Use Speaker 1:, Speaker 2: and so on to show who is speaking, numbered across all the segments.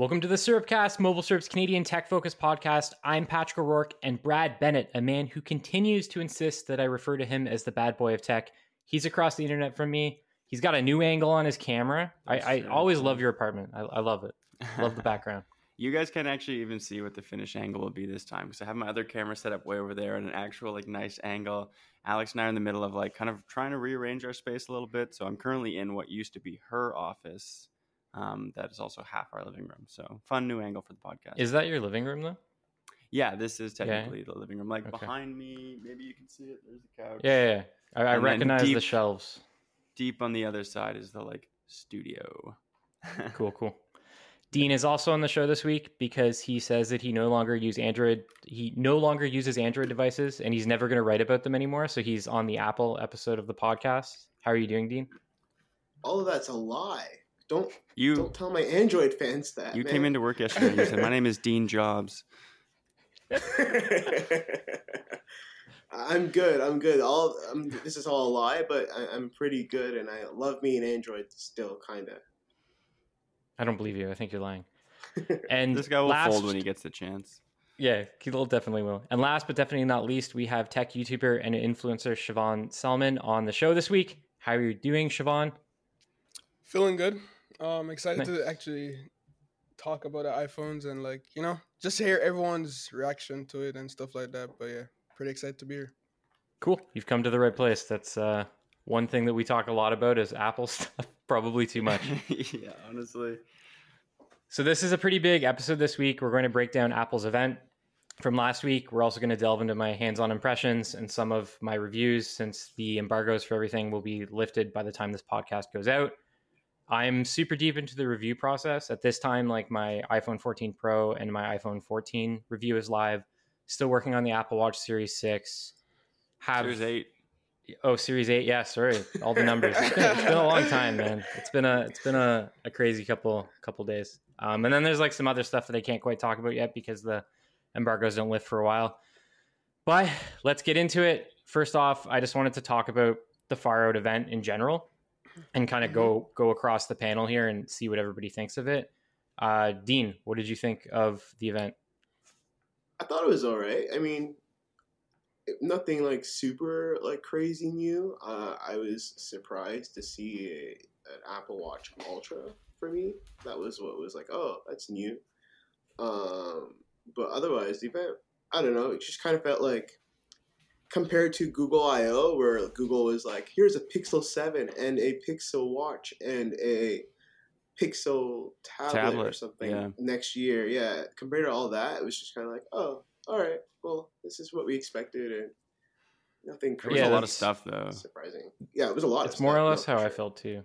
Speaker 1: Welcome to the Syrupcast, Mobile Syrup's Canadian tech focused podcast. I'm Patrick O'Rourke and Brad Bennett, a man who continues to insist that I refer to him as the bad boy of tech. He's across the internet from me. He's got a new angle on his camera. I, I always love your apartment. I, I love it. Love the background.
Speaker 2: you guys can actually even see what the finish angle will be this time because I have my other camera set up way over there at an actual like nice angle. Alex and I are in the middle of like kind of trying to rearrange our space a little bit. So I'm currently in what used to be her office. Um, that is also half our living room. So fun new angle for the podcast.
Speaker 1: Is that your living room though?
Speaker 2: Yeah, this is technically yeah. the living room. Like okay. behind me, maybe you can see it. There's the couch.
Speaker 1: Yeah, yeah. I, I recognize deep, the shelves.
Speaker 2: Deep on the other side is the like studio.
Speaker 1: cool, cool. Dean is also on the show this week because he says that he no longer use Android. He no longer uses Android devices, and he's never going to write about them anymore. So he's on the Apple episode of the podcast. How are you doing, Dean?
Speaker 3: All of that's a lie. Don't you don't tell my Android fans that.
Speaker 2: You
Speaker 3: man.
Speaker 2: came into work yesterday and you said, "My name is Dean Jobs."
Speaker 3: I'm good. I'm good. All I'm, this is all a lie, but I, am pretty good, and I love me an Android still, kind of.
Speaker 1: I don't believe you. I think you're lying. And
Speaker 2: this guy will
Speaker 1: last,
Speaker 2: fold when he gets the chance.
Speaker 1: Yeah, he will definitely will. And last but definitely not least, we have tech YouTuber and influencer Siobhan Selman on the show this week. How are you doing, Siobhan?
Speaker 4: Feeling good. Um, excited nice. to actually talk about the iPhones and like you know just hear everyone's reaction to it and stuff like that. But yeah, pretty excited to be here.
Speaker 1: Cool, you've come to the right place. That's uh, one thing that we talk a lot about is Apple stuff. Probably too much.
Speaker 2: yeah, honestly.
Speaker 1: So this is a pretty big episode this week. We're going to break down Apple's event from last week. We're also going to delve into my hands-on impressions and some of my reviews since the embargoes for everything will be lifted by the time this podcast goes out. I'm super deep into the review process at this time. Like my iPhone 14 Pro and my iPhone 14 review is live. Still working on the Apple Watch Series Six.
Speaker 2: Have Series Eight.
Speaker 1: Oh, Series Eight. Yeah, sorry, all the numbers. It's been, it's been a long time, man. It's been a it's been a, a crazy couple couple days. Um, and then there's like some other stuff that I can't quite talk about yet because the embargoes don't lift for a while. But let's get into it. First off, I just wanted to talk about the Far Out event in general and kind of go mm-hmm. go across the panel here and see what everybody thinks of it. Uh, Dean, what did you think of the event?
Speaker 3: I thought it was all right. I mean, nothing like super like crazy new. Uh, I was surprised to see a, an Apple Watch Ultra for me. That was what was like, oh, that's new. Um, but otherwise, the event, I don't know. It just kind of felt like compared to Google I/O, where Google was like, here's a Pixel Seven and a Pixel Watch and a Pixel tablet, tablet or something yeah. next year. Yeah, compared to all that, it was just kind of like, oh, all right, well, this is what we expected, and nothing crazy.
Speaker 2: Yeah, a lot of stuff though.
Speaker 3: Surprising. Yeah, it was a lot.
Speaker 1: It's more or less no, how sure. I felt too.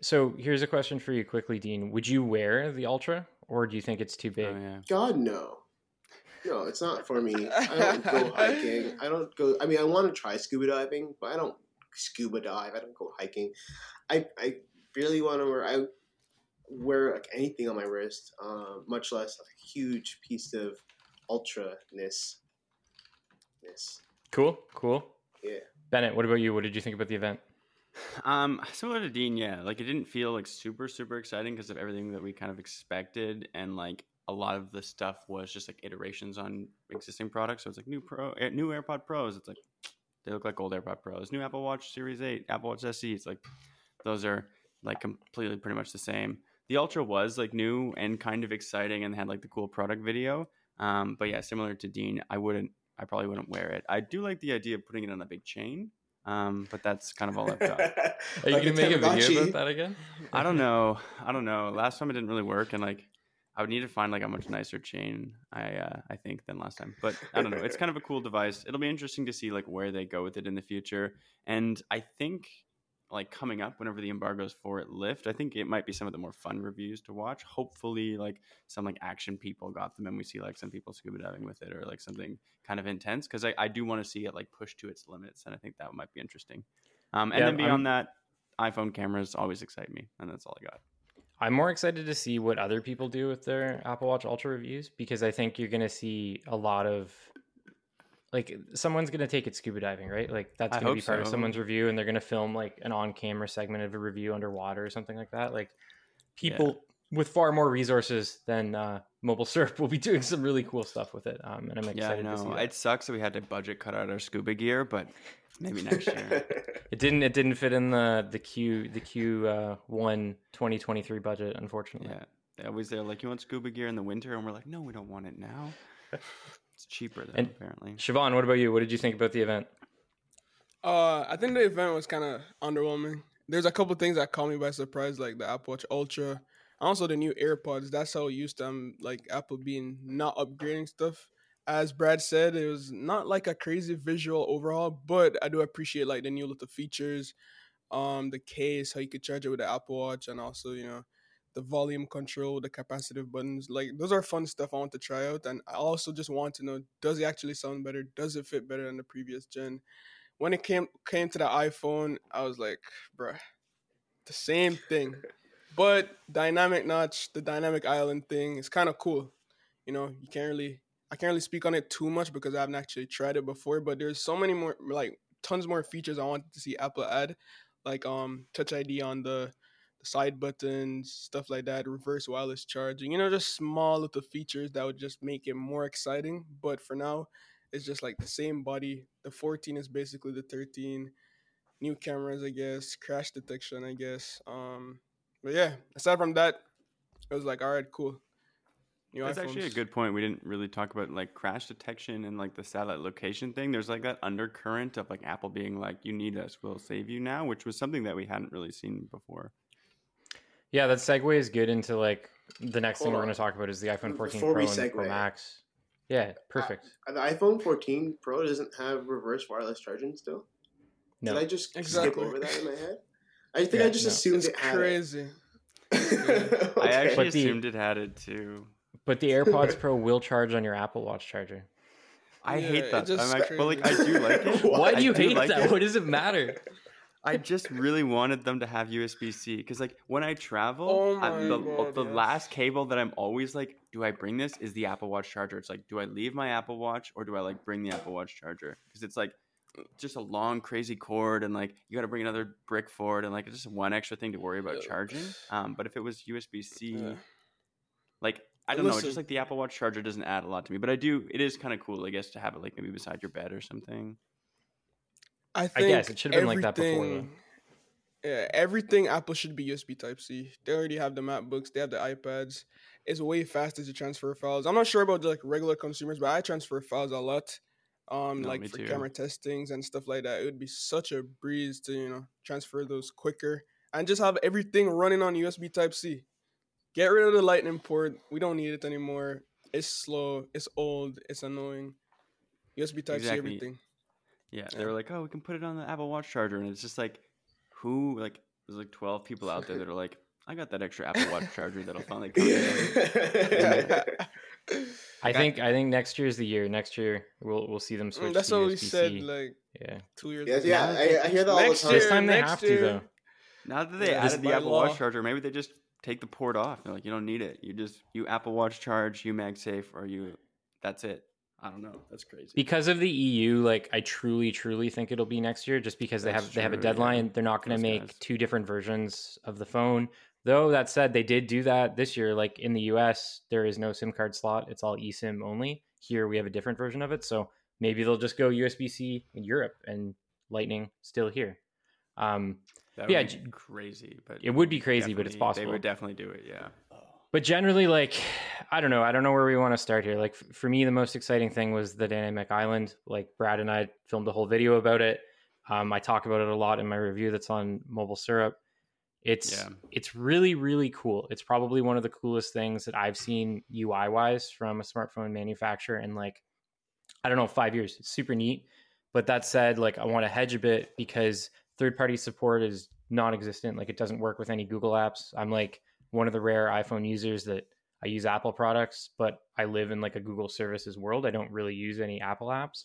Speaker 1: So here's a question for you quickly, Dean. Would you wear the Ultra, or do you think it's too oh, big? Oh,
Speaker 3: yeah. God no. No, it's not for me. I don't go hiking. I don't go. I mean, I want to try scuba diving, but I don't scuba dive. I don't go hiking. I I really want to wear. I wear like anything on my wrist, uh, much less a huge piece of ultra ness.
Speaker 1: Cool, cool.
Speaker 3: Yeah.
Speaker 1: Bennett, what about you? What did you think about the event?
Speaker 2: Um, similar to Dean, yeah. Like it didn't feel like super super exciting because of everything that we kind of expected, and like a lot of the stuff was just like iterations on existing products. So it's like new Pro, eh, new AirPod Pros. It's like they look like old AirPod Pros. New Apple Watch Series Eight, Apple Watch SE. It's like those are like completely pretty much the same. The Ultra was like new and kind of exciting and had like the cool product video. Um, but yeah, similar to Dean, I wouldn't, I probably wouldn't wear it. I do like the idea of putting it on a big chain. Um, but that's kind of all I've got.
Speaker 1: Are you like gonna make a video about that again?
Speaker 2: I don't know. I don't know. Last time it didn't really work, and like I would need to find like a much nicer chain. I uh, I think than last time, but I don't know. It's kind of a cool device. It'll be interesting to see like where they go with it in the future. And I think like coming up whenever the embargoes for it lift, I think it might be some of the more fun reviews to watch. Hopefully, like some like action people got them, and we see like some people scuba diving with it, or like something kind of intense. Because I, I do want to see it like push to its limits, and I think that might be interesting. Um, and
Speaker 1: Yeah,
Speaker 2: then beyond
Speaker 1: I'm-
Speaker 2: that, iPhone cameras always excite me, and that's all I got.
Speaker 1: I'm more excited to see what other people do with their Apple Watch Ultra reviews because I think you're going to see a lot of like someone's going to take it scuba diving, right? Like that's going to be part of someone's review and they're going to film like an on-camera segment of a review underwater or something like that. Like people with far more resources than uh, Mobile Surf will be doing some really cool stuff with it. Um, and I'm
Speaker 2: Yeah, I
Speaker 1: excited to see
Speaker 2: know. It sucks that we had to budget cut out our scuba gear, but maybe next year.
Speaker 1: It didn't it didn't fit in the the Q the Q uh, one 2023 budget unfortunately.
Speaker 2: yeah, they always they're like, "You want scuba gear in the winter?" And we're like, "No, we don't want it now." It's cheaper though,
Speaker 1: And-
Speaker 2: apparently.
Speaker 1: Siobhan, what about you? What did you think about the event?
Speaker 4: Uh, I think the event was kind of underwhelming. There's a couple things that caught me by surprise, like the Apple Watch Ultra, also the new AirPods. That's how used to I'm like Apple being not upgrading stuff. As Brad said, it was not like a crazy visual overhaul, but I do appreciate like the new little features, um, the case, how you could charge it with the Apple Watch, and also you know the volume control, the capacitive buttons. Like those are fun stuff I want to try out, and I also just want to know: does it actually sound better? Does it fit better than the previous gen? when it came came to the iPhone, I was like, bruh, the same thing. But dynamic notch, the dynamic island thing is kind of cool. You know, you can't really I can't really speak on it too much because I haven't actually tried it before, but there's so many more like tons more features I wanted to see Apple add. Like um touch ID on the, the side buttons, stuff like that, reverse wireless charging, you know, just small little features that would just make it more exciting. But for now, it's just like the same body. The 14 is basically the 13. New cameras, I guess. Crash detection, I guess. Um, but yeah, aside from that, it was like, all right, cool. New
Speaker 2: That's actually a good point. We didn't really talk about like crash detection and like the satellite location thing. There's like that undercurrent of like Apple being like, "You need us, we'll save you now," which was something that we hadn't really seen before.
Speaker 1: Yeah, that segue is good into like the next thing
Speaker 3: Hold
Speaker 1: we're going to talk about is the iPhone 14
Speaker 3: Before
Speaker 1: Pro
Speaker 3: we
Speaker 1: and the Pro
Speaker 3: segue.
Speaker 1: Max. Yeah, perfect.
Speaker 3: Uh, the iPhone 14 Pro doesn't have reverse wireless charging still.
Speaker 1: No,
Speaker 3: Did I just
Speaker 4: Exactly.
Speaker 3: skip over that in my head? I think
Speaker 1: Yeah,
Speaker 3: I just
Speaker 1: no.
Speaker 3: assumed
Speaker 4: It's
Speaker 3: it had
Speaker 4: crazy.
Speaker 3: it.
Speaker 2: I actually
Speaker 1: But the-
Speaker 2: assumed it had it too.
Speaker 1: But the AirPods Pro will charge on your Apple Watch charger.
Speaker 2: I
Speaker 4: Yeah,
Speaker 2: hate that.
Speaker 4: just
Speaker 2: I'm actually, but like, I do like it.
Speaker 1: Why do
Speaker 2: I
Speaker 1: you hate
Speaker 2: like
Speaker 1: that?
Speaker 2: it.
Speaker 1: What does it matter?
Speaker 2: I just really wanted them to have USB C because, like, when I travel,
Speaker 4: Oh
Speaker 2: the,
Speaker 4: God,
Speaker 2: the
Speaker 4: yes.
Speaker 2: last cable that I'm always like, do I bring this? Is the Apple Watch charger? It's like, do I leave my Apple Watch or do I like bring the Apple Watch charger? Because it's like just a long, crazy cord, and like you got to bring another brick for it, and like it's just one extra thing to worry about
Speaker 4: Yeah.
Speaker 2: charging. Um, but if it was USB C,
Speaker 4: Yeah.
Speaker 2: like I don't know, just like the Apple Watch charger doesn't add a lot to me. But I do, it is kind of cool, I guess, to have it like maybe beside your bed or something.
Speaker 4: I think
Speaker 1: guess it should've been like that before, though.
Speaker 4: Yeah, everything Apple should be USB Type C. They already have the MacBooks, they have the iPads. It's way faster to transfer files. I'm not sure about like regular consumers, but I transfer files a lot. Um,
Speaker 2: No,
Speaker 4: like for
Speaker 2: too.
Speaker 4: camera testings and stuff like that. It would be such a breeze to you know transfer those quicker and just have everything running on USB Type C. Get rid of the Lightning port. We don't need it anymore. It's slow. It's old. It's annoying. USB Type C everything.
Speaker 2: Yeah, they
Speaker 4: Yeah.
Speaker 2: were like, "Oh, we can put it on the Apple Watch charger," and it's just like, who like there's like twelve people out there that are like, "I got that extra Apple Watch charger that'll finally come." in."
Speaker 1: I think I think next year is the year. Next year we'll we'll see them switch.
Speaker 4: That's
Speaker 1: to
Speaker 4: what we
Speaker 1: USB-C.
Speaker 4: said like
Speaker 1: yeah.
Speaker 4: two years
Speaker 3: Yes, yeah, I, I hear that all the
Speaker 4: Next
Speaker 3: time.
Speaker 1: This
Speaker 4: year,
Speaker 1: time they
Speaker 4: next
Speaker 1: have to though.
Speaker 2: Now that they
Speaker 4: Yeah,
Speaker 2: added the Apple
Speaker 4: law.
Speaker 2: Watch charger, maybe they just take the port off. They're like, you don't need it. You just you Apple Watch charge, you MagSafe, or you. That's it. I don't know. That's crazy.
Speaker 1: Because of the EU, like I truly, truly think it'll be next year, just because they
Speaker 2: That's
Speaker 1: have they have a
Speaker 2: true, yeah.
Speaker 1: deadline. They're not going to make
Speaker 2: guys.
Speaker 1: two different versions of the phone. Though that said, they did do that this year. Like in the US, there is no SIM card slot; it's all eSIM only. Here, we have a different version of it, so maybe they'll just go USB C in Europe and Lightning still here. Um,
Speaker 2: that
Speaker 1: yeah,
Speaker 2: would
Speaker 1: j-
Speaker 2: be crazy, but
Speaker 1: it would be crazy, but it's possible.
Speaker 2: They would definitely do it. Yeah.
Speaker 1: but generally like i don't know i don't know where we want to start here like f- for me the most exciting thing was the dynamic island like brad and i filmed a whole video about it um, i talk about it a lot in my review that's on mobile syrup It's
Speaker 2: Yeah.
Speaker 1: it's really really cool. It's probably one of the coolest things that I've seen UI wise from a smartphone manufacturer in like I don't know five years. It's super neat. But that said, like I want to hedge a bit because third party support is non-existent. Like it doesn't work with any Google apps. I'm like one of the rare iPhone users that I use Apple products, but I live in like a Google services world. I don't really use any Apple apps.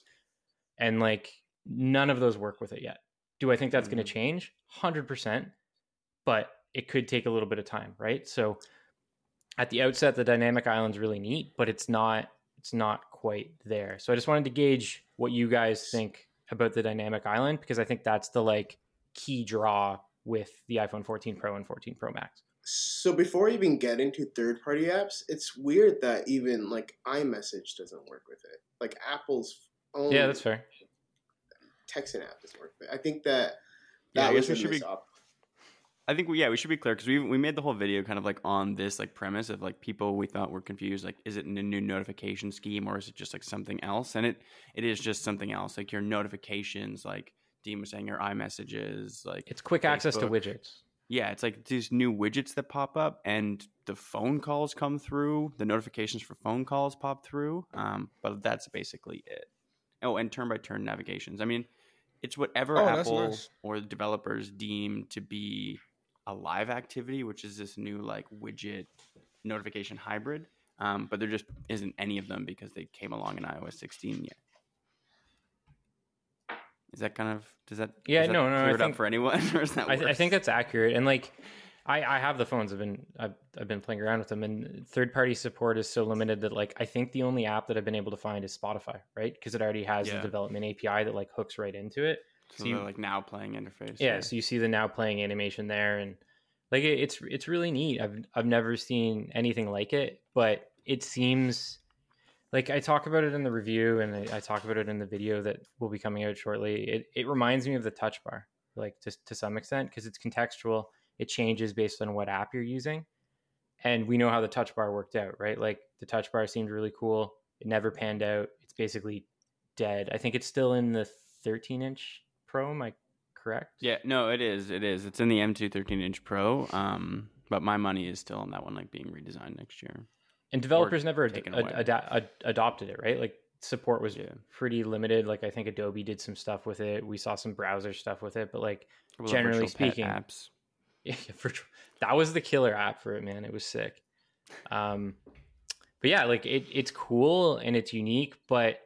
Speaker 1: And like none of those work with it yet. Do I think that's going to mm-hmm. change? 100%. But it could take a little bit of time, right? So at the outset the dynamic island's really neat, but it's not it's not quite there. So I just wanted to gauge what you guys think about the dynamic island because I think that's the like key draw with the iPhone 14 Pro and 14 Pro Max.
Speaker 3: So before I even get into third party apps, it's weird that even like iMessage doesn't work with it. Like Apple's own
Speaker 1: Yeah, that's fair.
Speaker 3: texting app doesn't work with it. I think that
Speaker 2: Yeah,
Speaker 3: that
Speaker 2: I
Speaker 3: was
Speaker 2: guess we
Speaker 3: a
Speaker 2: should be-
Speaker 3: miss op-
Speaker 2: I think we yeah we should be clear because we we made the whole video kind of like on this like premise of like people we thought were confused like is it in a new notification scheme or is it just like something else and it it is just something else like your notifications like Dean was saying your iMessages like
Speaker 1: It's quick access to widgets.
Speaker 2: yeah it's like these new widgets that pop up and the phone calls come through the notifications for phone calls pop through um but that's basically it oh and turn by turn navigations I mean it's whatever
Speaker 4: Oh,
Speaker 2: Apple
Speaker 4: nice.
Speaker 2: or the developers deem to be a live activity, which is this new like widget notification hybrid. Um, but there just isn't any of them because they came along in iOS 16 yet. Is that kind of does that
Speaker 1: Yeah,
Speaker 2: does that
Speaker 1: no, no, I think-
Speaker 2: for anyone or is that
Speaker 1: I, I think that's accurate. And like, I, I have the phones. I've been I've, I've been playing around with them, and third party support is so limited that like I think the only app that I've been able to find is Spotify, right? Because it already has
Speaker 2: Yeah.
Speaker 1: the development API that like hooks right into it.
Speaker 2: so
Speaker 1: so you-
Speaker 2: like now playing interface.
Speaker 1: Yeah, so you see the now playing animation there, and like it, it's it's really neat. I've I've never seen anything like it, but it seems like I talk about it in the review, and I, I talk about it in the video that will be coming out shortly. It it reminds me of the touch bar, like to to some extent, because it's contextual. It changes based on what app you're using, and we know how the touch bar worked out, right? Like the touch bar seemed really cool. It never panned out. It's basically dead. I think it's still in the 13 inch Pro. Am I correct?
Speaker 2: Yeah, no, it is. It is. It's in the M2 13 inch Pro. Um, but my money is still on that one, like being redesigned next year.
Speaker 1: And developers never ad- ad- ad- adopted it right like support was
Speaker 2: Yeah.
Speaker 1: pretty limited like i think adobe did some stuff with it we saw some browser stuff with it but like
Speaker 2: Well,
Speaker 1: Generally speaking,
Speaker 2: apps.
Speaker 1: yeah, virtual- that was the killer app for it man it was sick um but yeah like it, it's cool and it's unique but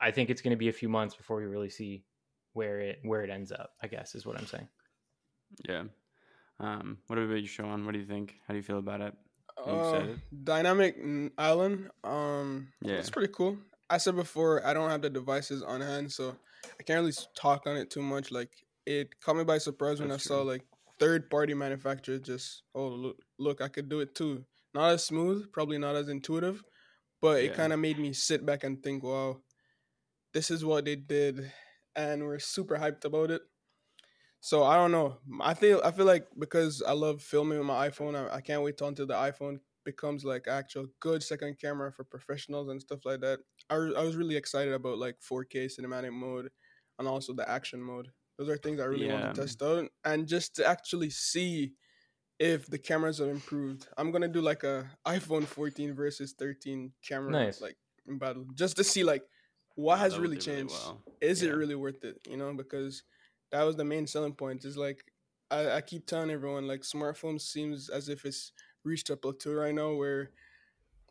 Speaker 1: i think it's going to be a few months before we really see where it where it ends up i guess is what i'm saying
Speaker 2: Yeah. Um, what about you, Sean? What do you think? How do you feel about it?
Speaker 4: Uh. Dynamic Island. Um,
Speaker 2: Yeah.
Speaker 4: it's pretty cool. I said before, I don't have the devices on hand, so I can't really talk on it too much. Like it caught me by surprise when
Speaker 2: That's
Speaker 4: I saw like third party manufacturers just oh look, look I could do it too. Not as smooth, probably not as intuitive, but it kind of made me sit back and think, wow, this is what they did, and we're super hyped about it. So I don't know. I feel I feel like because I love filming with my iPhone, I, I can't wait until the iPhone becomes like actual good second camera for professionals and stuff like that. I, was- I was really excited about like 4K cinematic mode and also the action mode. Those are things I really want to test out and just to actually see if the cameras have improved. I'm gonna do like a iPhone 14 versus 13 camera
Speaker 1: Nice.
Speaker 4: like battle just to see like what
Speaker 2: Yeah,
Speaker 4: has really
Speaker 2: do really
Speaker 4: changed.
Speaker 2: well.
Speaker 4: Is
Speaker 2: Yeah.
Speaker 4: it really worth it? You know, because that was the main selling point. Is like I, I keep telling everyone like smartphones seems as if it's reached a plateau right now where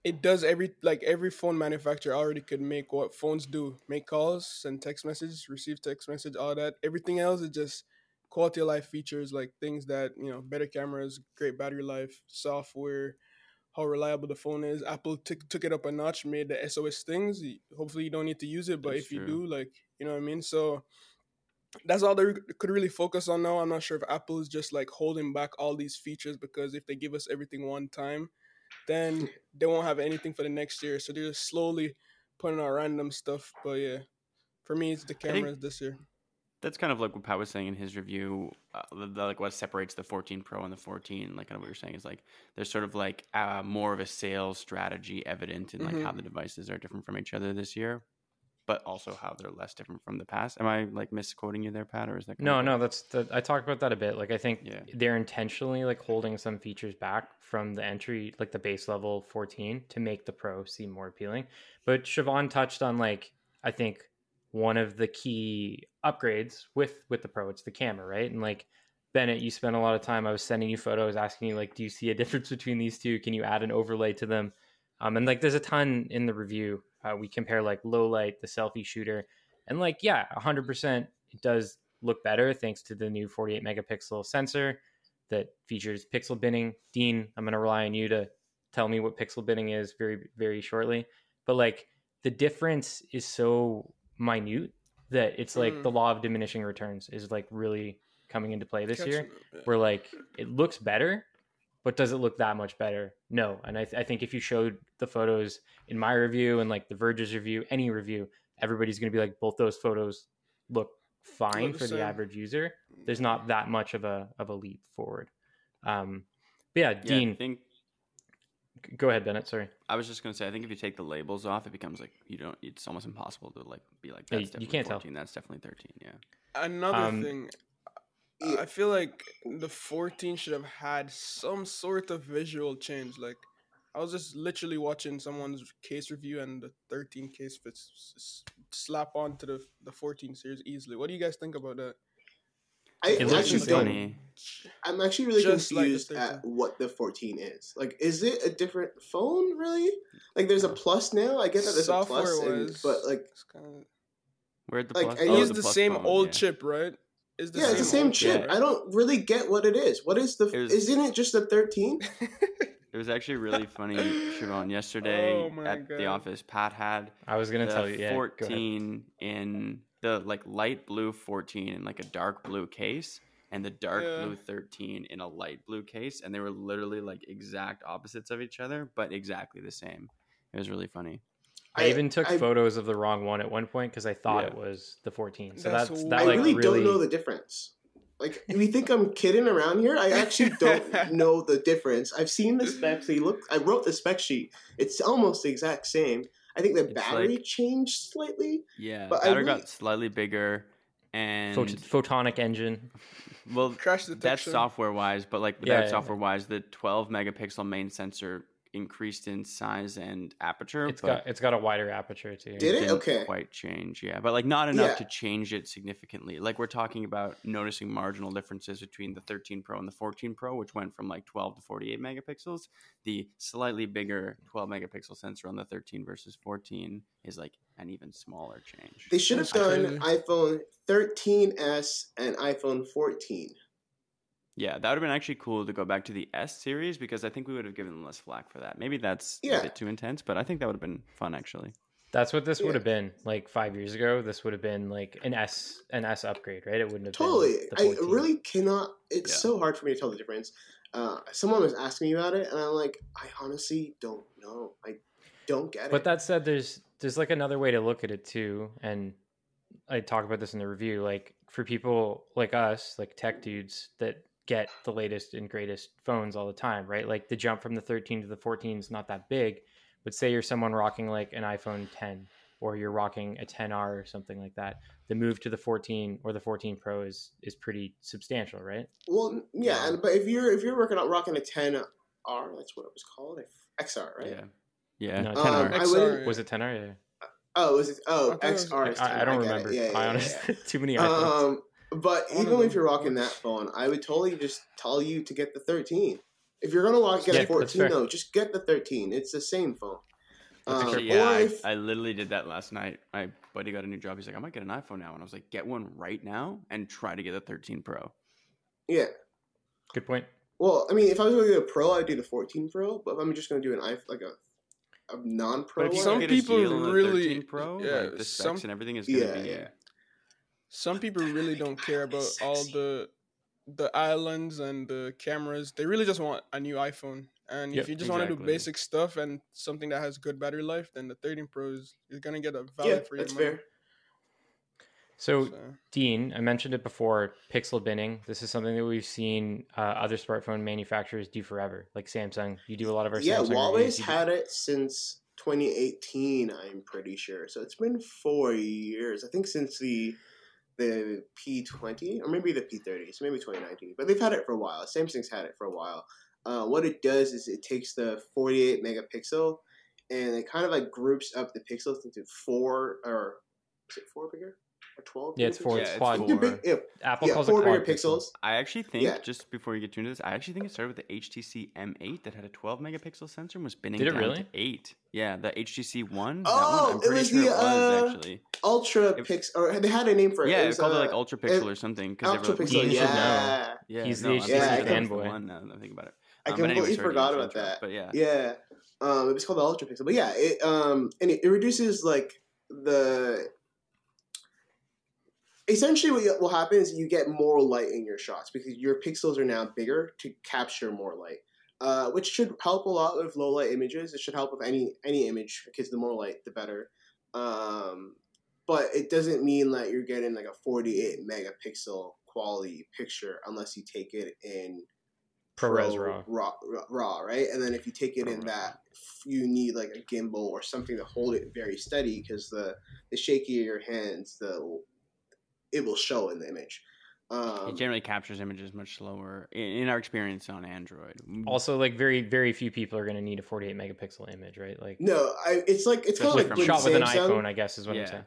Speaker 4: it does every like every phone manufacturer already could make what phones do make calls send text messages receive text message all that everything else is just quality of life features like things that you know better cameras great battery life software how reliable the phone is apple took took it up a notch made the sos things hopefully you don't need to use it but
Speaker 2: That's
Speaker 4: if you
Speaker 2: true.
Speaker 4: do like you know what i mean so that's all they could really focus on now i'm not sure if apple is just like holding back all these features because if they give us everything one time then they won't have anything for the next year. So they're just slowly putting out random stuff. But yeah, for me, it's the cameras this year.
Speaker 2: That's kind of like what Pat was saying in his review. Uh, the, the- like what separates the 14 Pro and the 14. Like kind of what you're saying is like there's sort of like uh, more of a sales strategy evident in like how
Speaker 4: Mhm.
Speaker 2: the devices are different from each other this year. But also how they're less different from the past. Am I like misquoting you there, Pat, or is that
Speaker 1: No, no, that's the, I talked about that a bit. Like I think
Speaker 2: Yeah.
Speaker 1: they're intentionally like holding some features back from the entry, like the base level 14, to make the Pro seem more appealing. But Siobhan touched on like I think one of the key upgrades with with the Pro. It's the camera, right? And like Bennett, you spent a lot of time. I was sending you photos, asking you like, do you see a difference between these two? Can you add an overlay to them? Um, and like, there's a ton in the review. Uh, we compare like low light, the selfie shooter, and like, yeah, 100%. It does look better thanks to the new 48 megapixel sensor that features pixel binning. Dean, I'm going to rely on you to tell me what pixel binning is very, very shortly. But like, the difference is so minute that it's like
Speaker 4: Mm.
Speaker 1: the law of diminishing returns is like really coming into play this year
Speaker 4: Catching up, yeah.
Speaker 1: where like it looks better but does it look that much better no and I, th- I think if you showed the photos in my review and like the verge's review any review everybody's going to be like both those photos look fine
Speaker 4: Look
Speaker 1: for the
Speaker 4: same.
Speaker 1: average user there's not that much of a of a leap forward um but yeah
Speaker 2: Yeah,
Speaker 1: dean
Speaker 2: I think
Speaker 1: go ahead bennett sorry
Speaker 2: I was just gonna say, I think if you take the labels off, it becomes like you don't. It's almost impossible to like be like that's
Speaker 1: you- you
Speaker 2: definitely
Speaker 1: can't tell.
Speaker 2: 14, That's definitely thirteen. Yeah.
Speaker 4: Another
Speaker 1: Um,
Speaker 4: thing,
Speaker 3: Yeah.
Speaker 4: I feel like the 14 should have had some sort of visual change. Like, I was just literally watching someone's case review, and the 13 case fits s- s- slap onto the the 14 series easily. What do you guys think about that?
Speaker 3: I
Speaker 1: It looks
Speaker 3: actually
Speaker 1: the
Speaker 3: don't. I'm actually really
Speaker 4: Just like
Speaker 3: confused at what the 14 is. Like, is it a different phone? Really? Like, there's a uh, plus now. I get that there's a plus, and, but like,
Speaker 4: it's kinda,
Speaker 2: Where'd the
Speaker 3: Like,
Speaker 2: plus?
Speaker 3: I
Speaker 2: oh,
Speaker 4: is
Speaker 3: use
Speaker 4: the,
Speaker 2: plus
Speaker 4: same
Speaker 2: phone,
Speaker 4: old
Speaker 2: yeah.
Speaker 4: chip, right? Is
Speaker 3: yeah, it's the same
Speaker 4: old
Speaker 3: chip.
Speaker 2: chip.
Speaker 3: I don't really get what it is. What is the?
Speaker 2: It was-
Speaker 3: isn't it just a 13?
Speaker 2: It was actually really funny, Siobhan. Yesterday
Speaker 4: Oh my
Speaker 2: at the office, Pat had
Speaker 1: i was gonna tell you yeah
Speaker 2: 14 in the like light blue 14 in like a dark blue case and the dark
Speaker 4: Yeah.
Speaker 2: blue 13 in a light blue case and they were literally like exact opposites of each other but exactly the same it was really funny
Speaker 1: I, even took
Speaker 3: I,
Speaker 1: photos of the wrong one at one point because I thought
Speaker 2: Yeah.
Speaker 1: it was the 14. So
Speaker 4: That's
Speaker 1: that's, that
Speaker 3: I
Speaker 1: like
Speaker 3: really,
Speaker 1: really,
Speaker 3: don't know the difference. Like, do we think I'm kidding around here. I actually don't know the difference. I've seen the specs. They look. I wrote the spec sheet. It's almost the exact same. I think the
Speaker 2: It's
Speaker 3: battery
Speaker 2: like-
Speaker 3: changed slightly.
Speaker 2: yeah
Speaker 3: But I
Speaker 2: battery
Speaker 3: really-
Speaker 2: got slightly bigger and
Speaker 1: Phot- photonic engine.
Speaker 2: well
Speaker 4: Crash
Speaker 2: that's software wise but like
Speaker 1: Yeah,
Speaker 2: without
Speaker 1: yeah.
Speaker 2: software wise the 12 megapixel main sensor increased in size and aperture
Speaker 1: It's
Speaker 2: but
Speaker 1: got it's got a wider aperture too.
Speaker 3: Did it?
Speaker 2: didn't
Speaker 3: Okay.
Speaker 2: quite change yeah but like not enough
Speaker 3: Yeah.
Speaker 2: to change it significantly like we're talking about noticing marginal differences between the 13 pro and the 14 pro which went from like 12 to 48 megapixels the slightly bigger 12 megapixel sensor on the 13 versus 14 is like an even smaller change
Speaker 3: They should have done iPhone 13s and iPhone 14.
Speaker 2: Yeah that would have been actually cool to go back to the s series because i think we would have given them less flack for that maybe that's
Speaker 3: Yeah.
Speaker 2: a bit too intense but i think that would have been fun actually
Speaker 1: That's what this
Speaker 3: Yeah.
Speaker 1: would have been like five years ago. This would have been like an S an S upgrade, right? It wouldn't have
Speaker 3: Totally.
Speaker 1: been the
Speaker 3: I really cannot. It's
Speaker 2: Yeah.
Speaker 3: so hard for me to tell the difference. Uh, someone was asking me about it, and I'm like, I honestly don't know. I don't get it.
Speaker 1: But that said, there's there's like another way to look at it too, and I talk about this in the review. Like for people like us, like tech dudes that get the latest and greatest phones all the time, right? Like the jump from the 13 to the 14 is not that big, but say you're someone rocking like an iPhone 10 or you're rocking a 10R or something like that. The move to the 14 or the 14 Pro is is pretty substantial, right?
Speaker 3: well, yeah, and, but if you're if you're working out rocking a 10R, that's what it was called, a XR, right?
Speaker 2: yeah yeah
Speaker 1: No,
Speaker 3: Um,
Speaker 1: 10R.
Speaker 3: I
Speaker 4: XR.
Speaker 1: Was it 10R? Yeah.
Speaker 3: Oh, was it? Oh,
Speaker 4: I thought it was-
Speaker 3: XR.
Speaker 1: I, I don't
Speaker 3: get it.
Speaker 1: remember.
Speaker 3: Yeah, yeah,
Speaker 1: I
Speaker 3: yeah,
Speaker 1: honestly
Speaker 3: yeah.
Speaker 1: too many iPhones.
Speaker 3: Um, but
Speaker 4: One
Speaker 3: even if you're rocking that phone, I would totally just tell you to get the 13. If you're gonna walk, get
Speaker 1: Yeah,
Speaker 3: a 14,
Speaker 1: fair.
Speaker 3: no, just get the 13. It's the same phone. Um,
Speaker 2: Actually, yeah,
Speaker 3: or
Speaker 2: I,
Speaker 3: if,
Speaker 2: I literally did that last night. My buddy got a new job. He's like, I might get an iPhone now. And I was like, get one right now and try to get the 13 Pro.
Speaker 3: yeah.
Speaker 1: Good point.
Speaker 3: Well, I mean, if I was going to do a Pro, I'd do the 14 Pro. But if I'm just going to do an iPhone, like a, a non-Pro
Speaker 2: if
Speaker 4: Some people
Speaker 2: a deal on the
Speaker 4: really-
Speaker 2: Pro,
Speaker 4: yeah,
Speaker 2: like the specs
Speaker 4: some-
Speaker 2: and everything is going to
Speaker 3: yeah,
Speaker 2: be.
Speaker 3: yeah.
Speaker 4: Some people really don't care about all the the islands and the cameras. They really just want a new iPhone. And
Speaker 1: Yep,
Speaker 4: if you just want to do basic stuff and something that has good battery life, then the 13 Pro is, is gonna get a
Speaker 3: yeah,
Speaker 4: value for your
Speaker 3: that's
Speaker 4: money.
Speaker 3: fair.
Speaker 1: So,
Speaker 4: So,
Speaker 1: Dean, I mentioned it before. Pixel binning. This is something that we've seen uh, other smartphone manufacturers do forever, like Samsung. You do a lot of our
Speaker 3: Yeah,
Speaker 1: Samsung
Speaker 3: Huawei's
Speaker 1: reviews.
Speaker 3: Had it since 2018. I'm pretty sure. So it's been four years. I think since the the P20 or maybe the P30. So maybe 2019. But they've had it for a while. Samsung's had it for a while. Uh, what it does is it takes the 48 megapixel and it kind of like groups up the pixels into four or is it four bigger or 12?
Speaker 1: Yeah, it's
Speaker 3: bigger
Speaker 1: four.
Speaker 2: Yeah,
Speaker 1: it's
Speaker 2: it's
Speaker 1: quad.
Speaker 2: four.
Speaker 3: Big-
Speaker 1: Apple
Speaker 3: yeah,
Speaker 1: calls
Speaker 3: four
Speaker 1: it quad
Speaker 3: bigger pixels.
Speaker 2: I actually think
Speaker 3: Yeah.
Speaker 2: just before you get into this, I actually think it started with the HTC M8 that had a 12 megapixel sensor and was binning
Speaker 1: Did it
Speaker 2: down
Speaker 1: really?
Speaker 2: to eight. Yeah, the HTC One. that
Speaker 3: Oh,
Speaker 2: one,
Speaker 3: it was
Speaker 2: sure
Speaker 3: the,
Speaker 2: it was
Speaker 3: uh,
Speaker 2: actually.
Speaker 3: Ultra Pixel, or they had a name for it.
Speaker 2: Yeah,
Speaker 3: it
Speaker 2: it
Speaker 3: was,
Speaker 2: called it like
Speaker 3: uh,
Speaker 2: Ultra Pixel
Speaker 3: it-
Speaker 2: or something.
Speaker 3: Ultra
Speaker 2: they were-
Speaker 3: Pixel,
Speaker 1: should
Speaker 3: yeah.
Speaker 1: know.
Speaker 2: Yeah,
Speaker 1: He's
Speaker 2: no,
Speaker 1: the
Speaker 2: I'm
Speaker 1: HTC
Speaker 2: pretty
Speaker 3: Yeah, I
Speaker 2: sure it
Speaker 1: fanboy.
Speaker 2: One now that I think about it.
Speaker 3: I
Speaker 2: Um, but anyways,
Speaker 3: completely forgot
Speaker 2: interrupt,
Speaker 3: about that.
Speaker 2: But yeah,
Speaker 3: Yeah, um, it was called the Ultra Pixel. But yeah, it um and it, it reduces like the. Essentially, what will happen is you get more light in your shots because your pixels are now bigger to capture more light, uh, which should help a lot with low light images. It should help with any any image because the more light, the better. Um, but it doesn't mean that you're getting like a 48 megapixel quality picture unless you take it in
Speaker 1: ProRes RAW.
Speaker 3: raw, raw, raw, right? And then if you take it in that, you need like a gimbal or something to hold it very steady because the the shakier your hands, the it will show in the image. Um,
Speaker 2: it generally captures images much slower in, in our experience on Android.
Speaker 1: Also, like very very few people are going to need a 48 megapixel image, right? Like
Speaker 3: no, I, it's like it's kind of like
Speaker 2: from
Speaker 3: when
Speaker 1: shot with an iPhone, I guess is what I'm saying.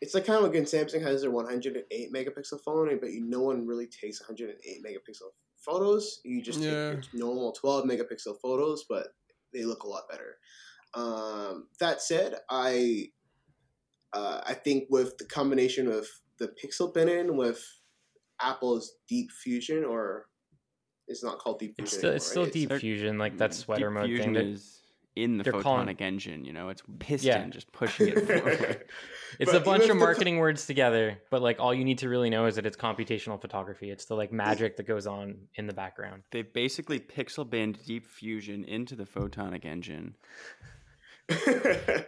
Speaker 3: It's like kind of like when Samsung has their 108 megapixel phone, but you, no one really takes 108 megapixel photos. You just
Speaker 4: Yeah.
Speaker 3: take normal 12 megapixel photos, but they look a lot better. Um, that said, I uh, I think with the combination of the pixel binning with Apple's Deep Fusion, or it's not called Deep Fusion.
Speaker 1: It's still it's still
Speaker 3: right?
Speaker 1: deep
Speaker 2: They're-
Speaker 1: fusion, like that
Speaker 2: Deep
Speaker 1: sweater mode
Speaker 2: Fusion
Speaker 1: thing.
Speaker 2: Is in the
Speaker 1: they're
Speaker 2: photonic
Speaker 1: calling-
Speaker 2: engine. You know, it's piston
Speaker 1: Yeah.
Speaker 2: just pushing it forward.
Speaker 1: It's
Speaker 3: But
Speaker 1: a bunch of
Speaker 3: if the-
Speaker 1: marketing words together, but like all you need to really know is that it's computational photography. It's the like magic that goes on in the background.
Speaker 2: They basically pixel binned Deep Fusion into the photonic engine.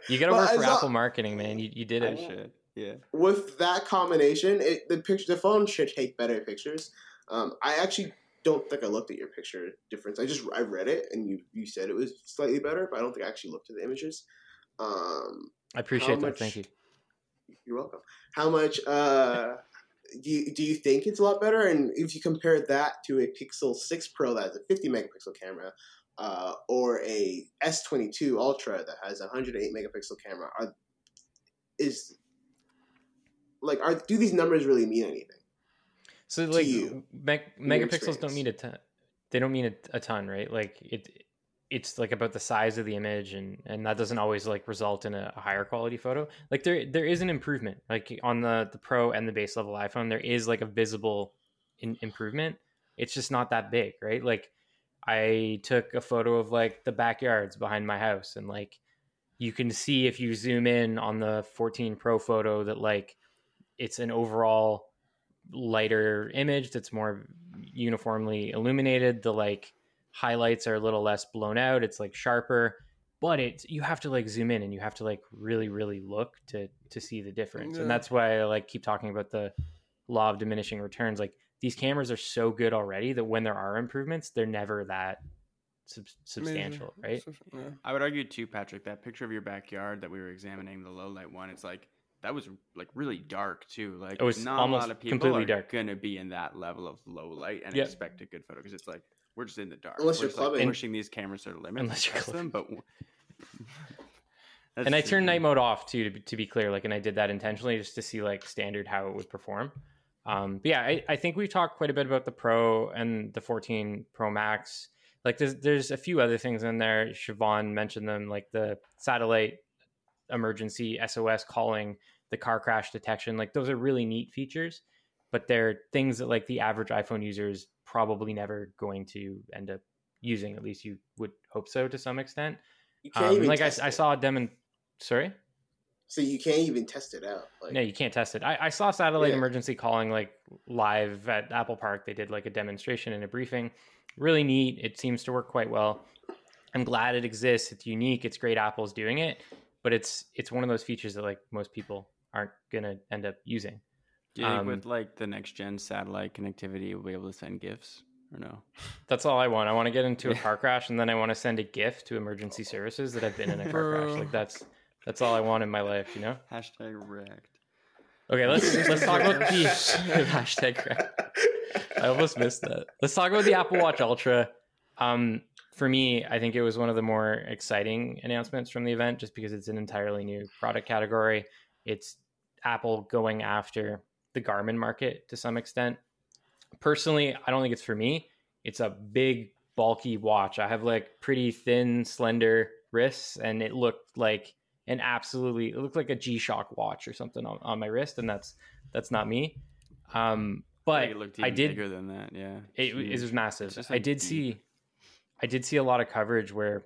Speaker 1: You got to
Speaker 3: But
Speaker 1: work for
Speaker 3: as lo-
Speaker 1: Apple marketing, man. You, you did
Speaker 2: I
Speaker 1: it.
Speaker 2: Should. Yeah.
Speaker 3: with that combination, it, the picture, the phone should take better pictures. Um, I actually don't think I looked at your picture difference. I just I read it and you you said it was slightly better, but I don't think I actually looked at the images. Um,
Speaker 1: I appreciate
Speaker 3: How
Speaker 1: that. Thank you.
Speaker 3: you're welcome. How much uh, do you, do you think it's a lot better? And if you compare that to a Pixel Six Pro that has a 50 megapixel camera, uh, or a S22 Ultra that has a 108 megapixel camera, are, is like are do these numbers really mean anything?
Speaker 1: So like
Speaker 3: you, your
Speaker 1: megapixels don't mean a ton. They don't mean a, a ton, right? Like it, it's like about the size of the image, and and that doesn't always like result in a, a higher quality photo. Like there there is an improvement, like on the the Pro and the base level iPhone, there is like a visible in, improvement. It's just not that big, right? Like I took a photo of like the backyards behind my house, and like you can see if you zoom in on the 14 Pro photo that like it's an overall lighter image that's more uniformly illuminated. The like highlights are a little less blown out. It's like sharper but it's you have to like zoom in and you have to like really really look to to see the difference.
Speaker 4: Yeah.
Speaker 1: and that's why i like keep talking about the law of diminishing returns. Like these cameras are so good already that when there are improvements they're never that sub- substantial right?
Speaker 4: Yeah.
Speaker 2: I would argue too, Patrick, that picture of your backyard that we were examining, the low light one, it's like that was like really dark too. Like
Speaker 1: It was
Speaker 2: not
Speaker 1: almost
Speaker 2: a lot of people
Speaker 1: completely
Speaker 2: are
Speaker 1: dark.
Speaker 2: gonna be in that level of low light and
Speaker 1: Yep.
Speaker 2: expect a good photo because it's like we're just in the dark.
Speaker 3: Unless
Speaker 2: we're
Speaker 3: you're
Speaker 2: just, like, pushing these cameras to the limit.
Speaker 1: Unless you're
Speaker 2: test them, but
Speaker 1: and I turned night mode off too, to be, to be clear. Like, and I did that intentionally just to see like standard how it would perform. Um, but yeah, I, I think we've talked quite a bit about the Pro and the 14 Pro Max. Like, there's there's a few other things in there. Siobhan mentioned them, like the satellite emergency SOS calling, the car crash detection. Like, those are really neat features, but they're things that like the average iPhone user is probably never going to end up using. At least you would hope so to some extent.
Speaker 3: You can't
Speaker 1: Um,
Speaker 3: even
Speaker 1: like I, I saw a demo. Sorry.
Speaker 3: so you can't even test it out. Like,
Speaker 1: No, you can't test it. I, I saw satellite
Speaker 3: Yeah.
Speaker 1: emergency calling like live at Apple Park. They did like a demonstration and a briefing. Really neat. It seems to work quite well. I'm glad it exists. It's unique. It's great. Apple's doing it, but it's it's one of those features that like most people aren't gonna end up using.
Speaker 2: Do you think
Speaker 1: um,
Speaker 2: with like the next gen satellite connectivity, we'll be able to send gifs? or no?
Speaker 1: That's all I want. I want to get into a car crash and then I want to send a gift to emergency services that I've been in a car crash. Like that's that's all I want in my life, you know?
Speaker 2: Hashtag wrecked.
Speaker 1: Okay, let's let's talk about the hashtag correct. I almost missed that. Let's talk about the Apple Watch Ultra. Um, for me, I think it was one of the more exciting announcements from the event, just because it's an entirely new product category. It's Apple going after the Garmin market to some extent. Personally, I don't think it's for me. It's a big, bulky watch. I have like pretty thin, slender wrists, and it looked like an absolutely it looked like a G-Shock watch or something on, on my wrist, and that's that's not me. Um, but
Speaker 2: it looked
Speaker 1: I did
Speaker 2: bigger than that. Yeah,
Speaker 1: it, it was massive.
Speaker 2: Just,
Speaker 1: I did
Speaker 2: deep.
Speaker 1: see, I did see a lot of coverage where,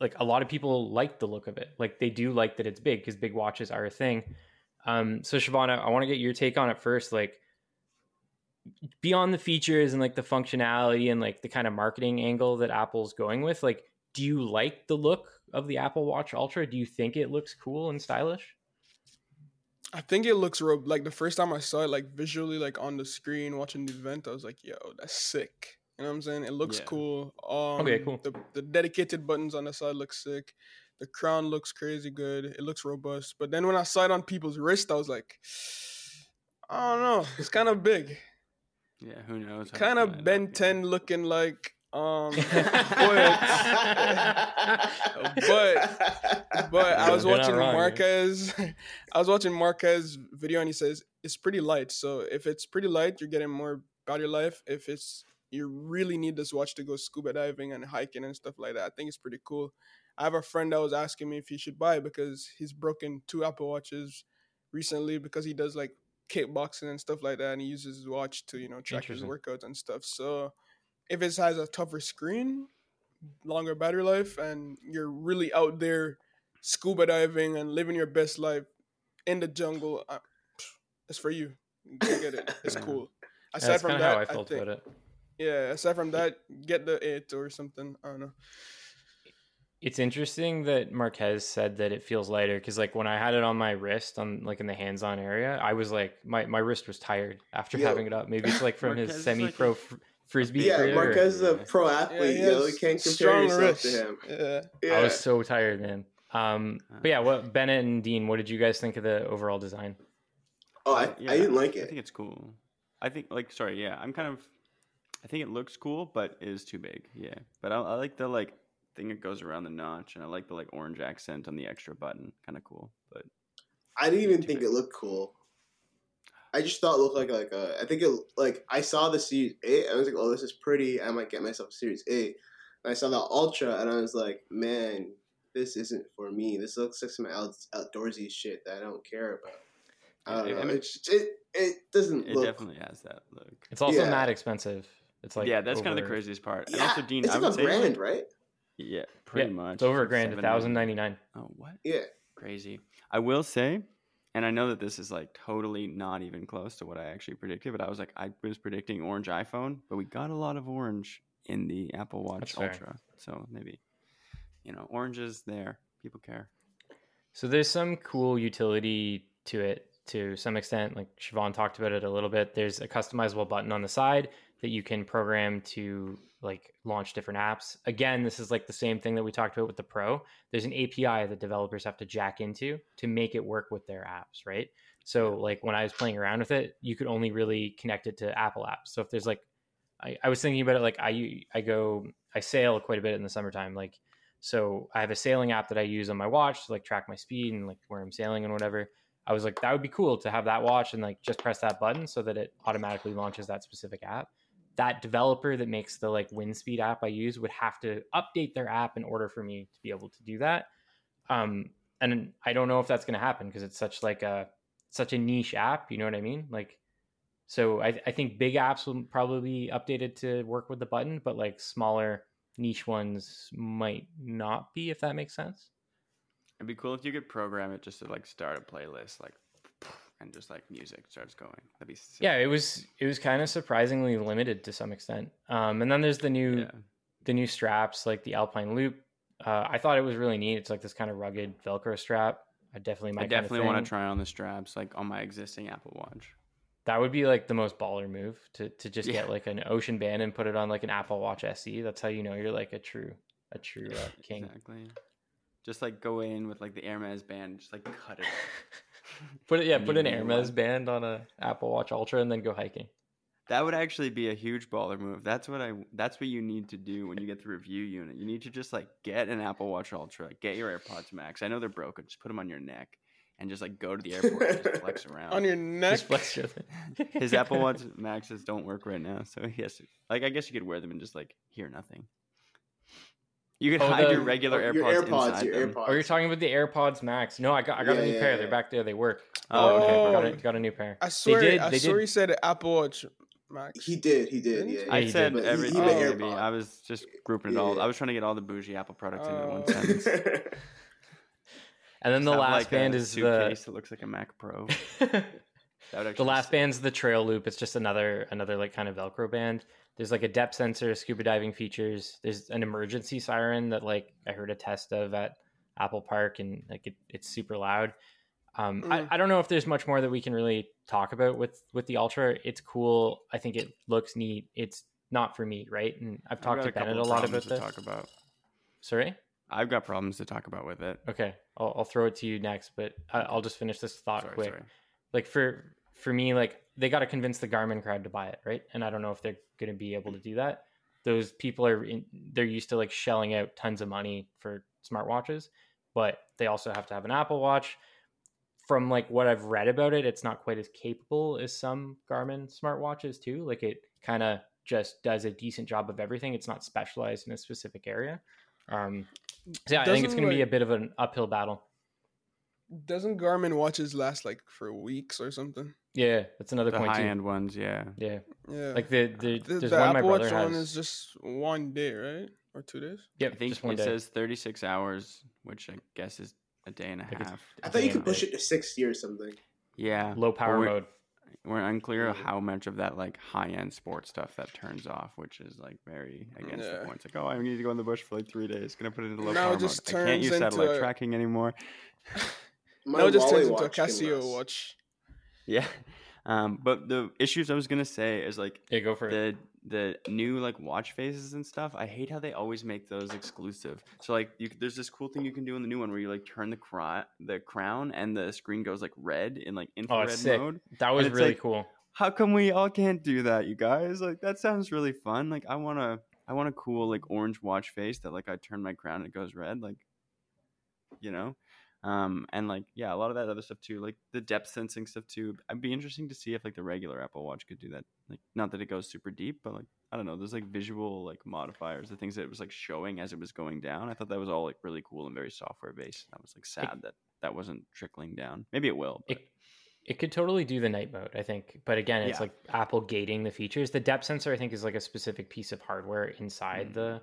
Speaker 1: like, a lot of people like the look of it. Like, they do like that it's big because big watches are a thing. Um, so Shavana, I want to get your take on it first. Like, beyond the features and like the functionality and like the kind of marketing angle that Apple's going with, like, do you like the look of the Apple Watch Ultra? Do you think it looks cool and stylish?
Speaker 4: I think it looks real. Like the first time I saw it, like visually, like on the screen watching the event, I was like, "Yo, that's sick." You know what I'm saying? It looks
Speaker 2: Yeah.
Speaker 4: cool. Um,
Speaker 1: Okay, cool.
Speaker 4: The the dedicated buttons on the side look sick. The crown looks crazy good. It looks robust. But then when I saw it on people's wrist, I was like, I don't know. It's kind of big.
Speaker 2: Yeah, who knows?
Speaker 4: Kind of
Speaker 2: gonna
Speaker 4: Ben
Speaker 2: end up, yeah.
Speaker 4: 10 looking like. Um, but but I was
Speaker 1: You're
Speaker 4: watching
Speaker 1: wrong, man.
Speaker 4: Marques. I was watching Marques video, and he says it's pretty light. So if it's pretty light, you're getting more battery life. If it's you really need this watch to go scuba diving and hiking and stuff like that, I think it's pretty cool. I have a friend that was asking me if he should buy it because he's broken two Apple watches recently because he does like kickboxing and stuff like that, and he uses his watch to you know track his workouts and stuff. So if it has a tougher screen, longer battery life, and you're really out there scuba diving and living your best life in the jungle, uh, it's for you. Get it. It's
Speaker 2: Yeah.
Speaker 4: cool.
Speaker 1: Yeah,
Speaker 4: Aside
Speaker 1: that's
Speaker 4: from that,
Speaker 1: how I felt
Speaker 4: think,
Speaker 1: about it.
Speaker 4: Yeah. Aside from that, get the it or something. I don't know.
Speaker 1: It's interesting that Marques said that it feels lighter because, like, when I had it on my wrist, on like in the hands-on area, I was like, my, my wrist was tired after
Speaker 3: Yo.
Speaker 1: having it up. Maybe it's like from
Speaker 2: Marques
Speaker 1: his semi-pro
Speaker 2: a-
Speaker 1: fr- frisbee
Speaker 3: yeah,
Speaker 1: career.
Speaker 3: Marques is a
Speaker 2: Yeah.
Speaker 3: pro athlete.
Speaker 4: he
Speaker 3: you know, you can't compare
Speaker 4: strong
Speaker 3: yourself
Speaker 4: wrists.
Speaker 3: to him.
Speaker 4: Yeah.
Speaker 3: Yeah.
Speaker 1: I was so tired, man. Um, but yeah, what Bennett and Dean, what did you guys think of the overall design?
Speaker 3: oh, I,
Speaker 2: Yeah,
Speaker 3: I didn't like it I
Speaker 2: think it's cool. I think like sorry, yeah, I'm kind of. I think it looks cool, but it is too big. Yeah, but I, I like the like thing that goes around the notch, and I like the like orange accent on the extra button. Kind of cool, but
Speaker 3: I didn't even think
Speaker 2: big.
Speaker 3: it looked cool. I just thought it looked like like a. I think it like I saw the Series Eight. I was like, oh, this is pretty. I might get myself a Series Eight. And I saw the Ultra, and I was like, man, this isn't for me. This looks like some out, outdoorsy shit that I don't care about. I don't
Speaker 2: Yeah,
Speaker 3: know.
Speaker 2: I mean-
Speaker 3: it's it it doesn't
Speaker 2: it
Speaker 3: look.
Speaker 2: definitely has that look.
Speaker 1: It's also
Speaker 3: Yeah.
Speaker 1: mad expensive. It's like
Speaker 2: yeah, that's kind of the craziest part. And also, Dean,
Speaker 3: it's
Speaker 2: I
Speaker 3: like
Speaker 2: would
Speaker 3: a
Speaker 2: say
Speaker 3: grand,
Speaker 2: like-
Speaker 3: right?
Speaker 2: Yeah, pretty
Speaker 1: Yeah,
Speaker 2: much.
Speaker 1: It's over a grand, a thousand ninety nine.
Speaker 2: Oh, what?
Speaker 3: Yeah.
Speaker 2: Crazy. I will say, and I know that this is like totally not even close to what I actually predicted, but I was like, I was predicting orange iPhone, but we got a lot of orange in the Apple Watch
Speaker 1: That's fair.
Speaker 2: Ultra. So maybe, you know, orange is there. People care.
Speaker 1: So there's some cool utility to it to some extent. Like Siobhan talked about it a little bit. There's a customizable button on the side that you can program to like launch different apps. Again, this is like the same thing that we talked about with the Pro. There's an API that developers have to jack into to make it work with their apps, right? So like when I was playing around with it, you could only really connect it to Apple apps. So if there's like I, I was thinking about it like I I go I sail quite a bit in the summertime. Like so I have a sailing app that I use on my watch to like track my speed and like where I'm sailing and whatever. I was like, that would be cool to have that watch and like just press that button so that it automatically launches that specific app. That developer that makes the like wind speed app I use would have to update their app in order for me to be able to do that. Um, and I don't know if that's going to happen because it's such like a such a niche app. You know what I mean? Like, so I, I think big apps will probably be updated to work with the button, but like smaller niche ones might not be. If that makes sense.
Speaker 2: It'd be cool if you could program it just to like start a playlist, like, and just like music starts going. That'd be sick.
Speaker 1: Yeah, it was it was kind of surprisingly limited to some extent. Um, and then there's the new
Speaker 2: Yeah.
Speaker 1: the new straps like the Alpine Loop. Uh, I thought it was really neat. It's like this kind of rugged Velcro strap. I definitely
Speaker 2: I
Speaker 1: might
Speaker 2: definitely want to try on the straps, like on my existing Apple Watch.
Speaker 1: That would be like the most baller move to to just
Speaker 2: Yeah.
Speaker 1: get like an Ocean band and put it on like an Apple Watch SE. That's how you know you're like a true a true uh, king.
Speaker 2: Exactly. Just like go in with like the Hermes band, just like cut it.
Speaker 1: Put it yeah, put an
Speaker 2: need
Speaker 1: Hermes
Speaker 2: one.
Speaker 1: band on a Apple Watch Ultra and then go hiking.
Speaker 2: That would actually be a huge baller move. That's what I. That's what you need to do when you get the review unit. You need to just like get an Apple Watch Ultra, get your AirPods Max. I know they're broken. Just put them on your neck and just like go to the airport and just flex around.
Speaker 4: On your neck.
Speaker 1: Just flex your.
Speaker 2: His Apple Watch Maxes don't work right now, so he has to. Like, I guess you could wear them and just like hear nothing. You could
Speaker 1: Oh,
Speaker 2: hide
Speaker 1: the-
Speaker 2: your regular
Speaker 3: Oh,
Speaker 2: AirPods,
Speaker 3: your AirPods,
Speaker 2: inside
Speaker 3: your
Speaker 2: them.
Speaker 3: AirPods.
Speaker 1: Oh, you're talking about the AirPods Max. No, I got I got a new
Speaker 3: yeah,
Speaker 1: pair.
Speaker 3: yeah.
Speaker 1: They're back there. They work.
Speaker 2: Oh, okay.
Speaker 4: Oh.
Speaker 1: Got, a, got a new pair.
Speaker 4: I swear,
Speaker 1: they did.
Speaker 4: I
Speaker 1: They
Speaker 4: swear
Speaker 1: did.
Speaker 4: he said Apple Watch Max.
Speaker 3: He did. He did.
Speaker 4: Didn't
Speaker 3: Yeah.
Speaker 2: I said
Speaker 1: did.
Speaker 3: But he- he
Speaker 4: meant
Speaker 2: maybe.
Speaker 3: AirPods.
Speaker 2: I was just grouping it all. I was trying to get all the bougie Apple products into one
Speaker 4: Oh.
Speaker 2: sentence.
Speaker 1: And then the last
Speaker 2: like,
Speaker 1: band
Speaker 2: a
Speaker 1: is
Speaker 2: suitcase that looks like a Mac Pro.
Speaker 1: the
Speaker 2: That would
Speaker 1: the last
Speaker 2: suck.
Speaker 1: band's the Trail Loop. It's just another another like kind of Velcro band. There's like a depth sensor, scuba diving features. There's an emergency siren that like I heard a test of at Apple Park, and like it, it's super loud. Um,
Speaker 4: Mm.
Speaker 1: I, I don't know if there's much more that we can really talk about with with the Ultra. It's cool. I think it looks neat. It's not for me, right? And I've
Speaker 2: I've
Speaker 1: talked
Speaker 2: got
Speaker 1: to Bennett a lot
Speaker 2: problems
Speaker 1: about
Speaker 2: to
Speaker 1: this.
Speaker 2: talk about.
Speaker 1: Sorry.
Speaker 2: I've got problems to talk about with it.
Speaker 1: Okay, I'll, I'll throw it to you next, but I, I'll just finish this thought
Speaker 2: Sorry,
Speaker 1: quick.
Speaker 2: sorry.
Speaker 1: Like for for me, like they got to convince the Garmin crowd to buy it, right? And I don't know if they're going to be able to do that. Those people are in, they're used to like shelling out tons of money for smartwatches, but they also have to have an Apple Watch. From like what I've read about it, it's not quite as capable as some Garmin smartwatches too. Like it kind of just does a decent job of everything. It's not specialized in a specific area. Um, so yeah, I think it's going to be a bit of an uphill battle.
Speaker 4: Doesn't Garmin watches last like for weeks or something?
Speaker 1: Yeah, that's another
Speaker 2: The
Speaker 1: point
Speaker 2: high
Speaker 1: too.
Speaker 2: end ones, yeah.
Speaker 1: Yeah,
Speaker 4: Yeah.
Speaker 1: like the, the,
Speaker 4: the,
Speaker 1: there's
Speaker 4: the
Speaker 1: one my
Speaker 4: Apple
Speaker 1: brother
Speaker 4: Watch
Speaker 1: has.
Speaker 4: one is just one day, right? Or two days?
Speaker 1: Yeah,
Speaker 2: I think
Speaker 1: just one
Speaker 2: it
Speaker 1: day.
Speaker 2: says 36 hours, which I guess is a day and a
Speaker 1: think it's-
Speaker 2: half.
Speaker 3: I thought you could push it to sixty or something.
Speaker 2: Yeah.
Speaker 1: low power
Speaker 2: we're,
Speaker 1: mode.
Speaker 2: We're unclear
Speaker 3: Yeah.
Speaker 2: how much of that like high end sports stuff that turns off, which is like very against the point. It's like, oh, I need to go in the bush for like three days. Gonna put it into low
Speaker 4: Now it
Speaker 2: power
Speaker 4: just
Speaker 2: mode. I can't use satellite
Speaker 4: into a-
Speaker 2: tracking anymore.
Speaker 3: My
Speaker 4: now it just
Speaker 3: Huawei
Speaker 4: turns into a Casio
Speaker 3: last.
Speaker 4: watch.
Speaker 2: Yeah. Um, but the issues I was gonna say is like
Speaker 1: Yeah, go for it.
Speaker 2: the the new like watch faces and stuff. I hate how they always make those exclusive. So like you, there's this cool thing you can do in the new one where you like turn the cro- the crown and the screen goes like red in like
Speaker 1: Oh,
Speaker 2: infrared
Speaker 1: sick.
Speaker 2: mode.
Speaker 1: That was really
Speaker 2: like-
Speaker 1: cool.
Speaker 2: How come we all can't do that, you guys? Like that sounds really fun. Like I want to I want a cool like orange watch face that like I turn my crown and it goes red like you know. Um and like yeah, a lot of that other stuff too, like the depth sensing stuff too. I'd be interesting to see if like the regular Apple Watch could do that. Like not that it goes super deep, but like I don't know, there's like visual like modifiers, the things that it was like showing as it was going down. I thought that was all like really cool and very software based. I was like sad that that wasn't trickling down. Maybe it will. But
Speaker 1: It, it could totally do the night mode, I think. But again, it's
Speaker 2: Yeah.
Speaker 1: like Apple gating the features. The depth sensor, I think, is like a specific piece of hardware inside
Speaker 2: Mm.
Speaker 1: the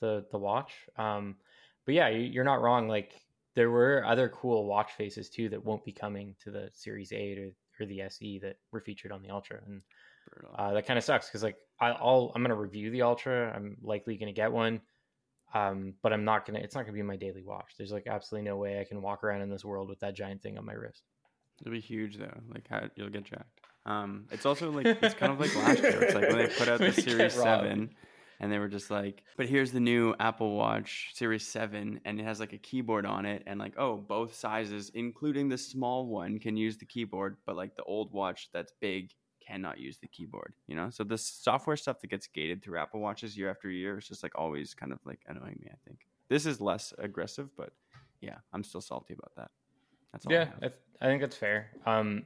Speaker 1: the the watch. Um, but yeah, you- you're not wrong. Like there were other cool watch faces too that won't be coming to the Series 8 or, or the SE that were featured on the Ultra. And uh, that kind of sucks because, like, I, will I'm going to review the Ultra. I'm likely going to get one, um, but I'm not going to, it's not going to be my daily watch. There's like absolutely no way I can walk around in this world with that giant thing on my wrist.
Speaker 2: It'll be huge though. Like, how, you'll get jacked. Um, it's also like, it's kind of like last year. It's like when they put out the Series 7 and they were just like, "But here's the new Apple Watch Series Seven, and it has like a keyboard on it, and like, oh, both sizes, including the small one, can use the keyboard, but like the old watch that's big cannot use the keyboard. You know, so the software stuff that gets gated through Apple Watches year after year is just like always kind of like annoying me. I think this is less aggressive, but yeah, I'm still salty about that. That's all
Speaker 1: Yeah. I, I think that's fair. Um,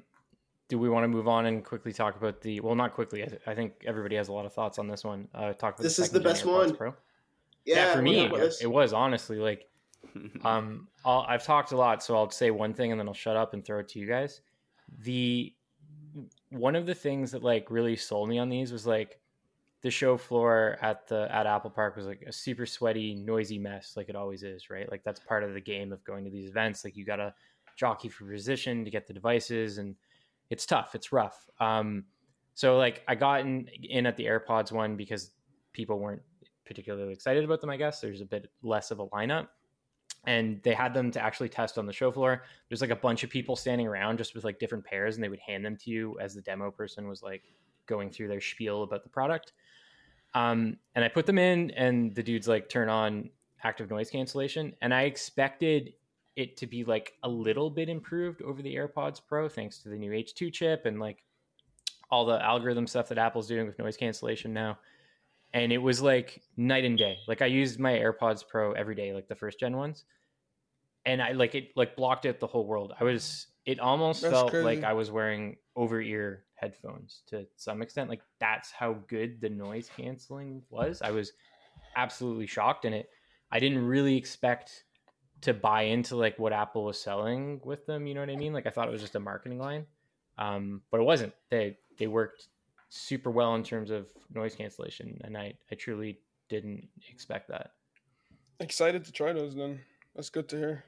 Speaker 1: do we want to move on and quickly talk about the? Well, not quickly. I, th- I think everybody has a lot of thoughts on this one. Uh, talk about
Speaker 3: This
Speaker 1: the
Speaker 3: is the best one.
Speaker 1: Pro.
Speaker 3: Yeah,
Speaker 1: for me,
Speaker 3: about
Speaker 1: it was honestly like um, I'll, I've talked a lot, so I'll say one thing and then I'll shut up and throw it to you guys. The one of the things that like really sold me on these was like the show floor at the at Apple Park was like a super sweaty, noisy mess, like it always is, right? Like that's part of the game of going to these events. Like you gotta jockey for position to get the devices, and it's tough, it's rough. Um, so like I got in in at the AirPods one because people weren't particularly excited about them. I guess there's a bit less of a lineup. and they had them to actually test on the show floor. There's like a bunch of people standing around just with like different pairs, and they would hand them to you as the demo person was like going through their spiel about the product. Um, and I put them in, and the dudes like turn on active noise cancellation, and I expected it to be like a little bit improved over the AirPods Pro thanks to the new H2 chip and like all the algorithm stuff that Apple's doing with noise cancellation now. And it was like night and day. Like I used my AirPods Pro every day, like the first gen ones. And I like it like blocked out the whole world. I was it almost
Speaker 4: That's
Speaker 1: felt
Speaker 4: crazy.
Speaker 1: like I was wearing over ear headphones to some extent. Like that's how good the noise canceling was. I was absolutely shocked and it I didn't really expect to buy into like what Apple was selling with them. You know what I mean? Like I thought it was just a marketing line, um, but it wasn't. They they worked super well in terms of noise cancellation, and I I truly didn't expect that.
Speaker 4: Excited to try those then. That's good to hear.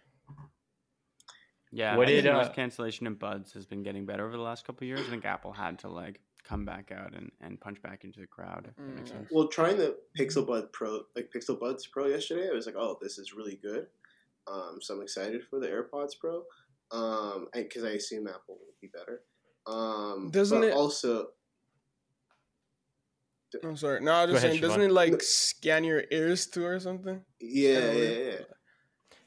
Speaker 2: Yeah,
Speaker 1: What
Speaker 2: I think
Speaker 1: did,
Speaker 2: noise
Speaker 1: uh,
Speaker 2: cancellation in buds has been getting better over the last couple of years. I think Apple had to like come back out and, and punch back into the crowd. If that makes
Speaker 4: Mm.
Speaker 2: sense.
Speaker 3: Well, trying the Pixel Bud Pro, like Pixel Buds Pro yesterday, I was like, oh, this is really good. Um, so I'm excited for the AirPods Pro, um, because I assume Apple will be better. Um,
Speaker 4: Doesn't
Speaker 3: but
Speaker 4: it-
Speaker 3: also?
Speaker 4: I'm sorry. No, I was
Speaker 1: Go
Speaker 4: just
Speaker 1: ahead,
Speaker 4: saying, doesn't
Speaker 1: Siobhan.
Speaker 4: it like scan your ears too or something?
Speaker 3: Yeah,
Speaker 4: Kinda
Speaker 3: yeah,
Speaker 4: weird.
Speaker 3: yeah.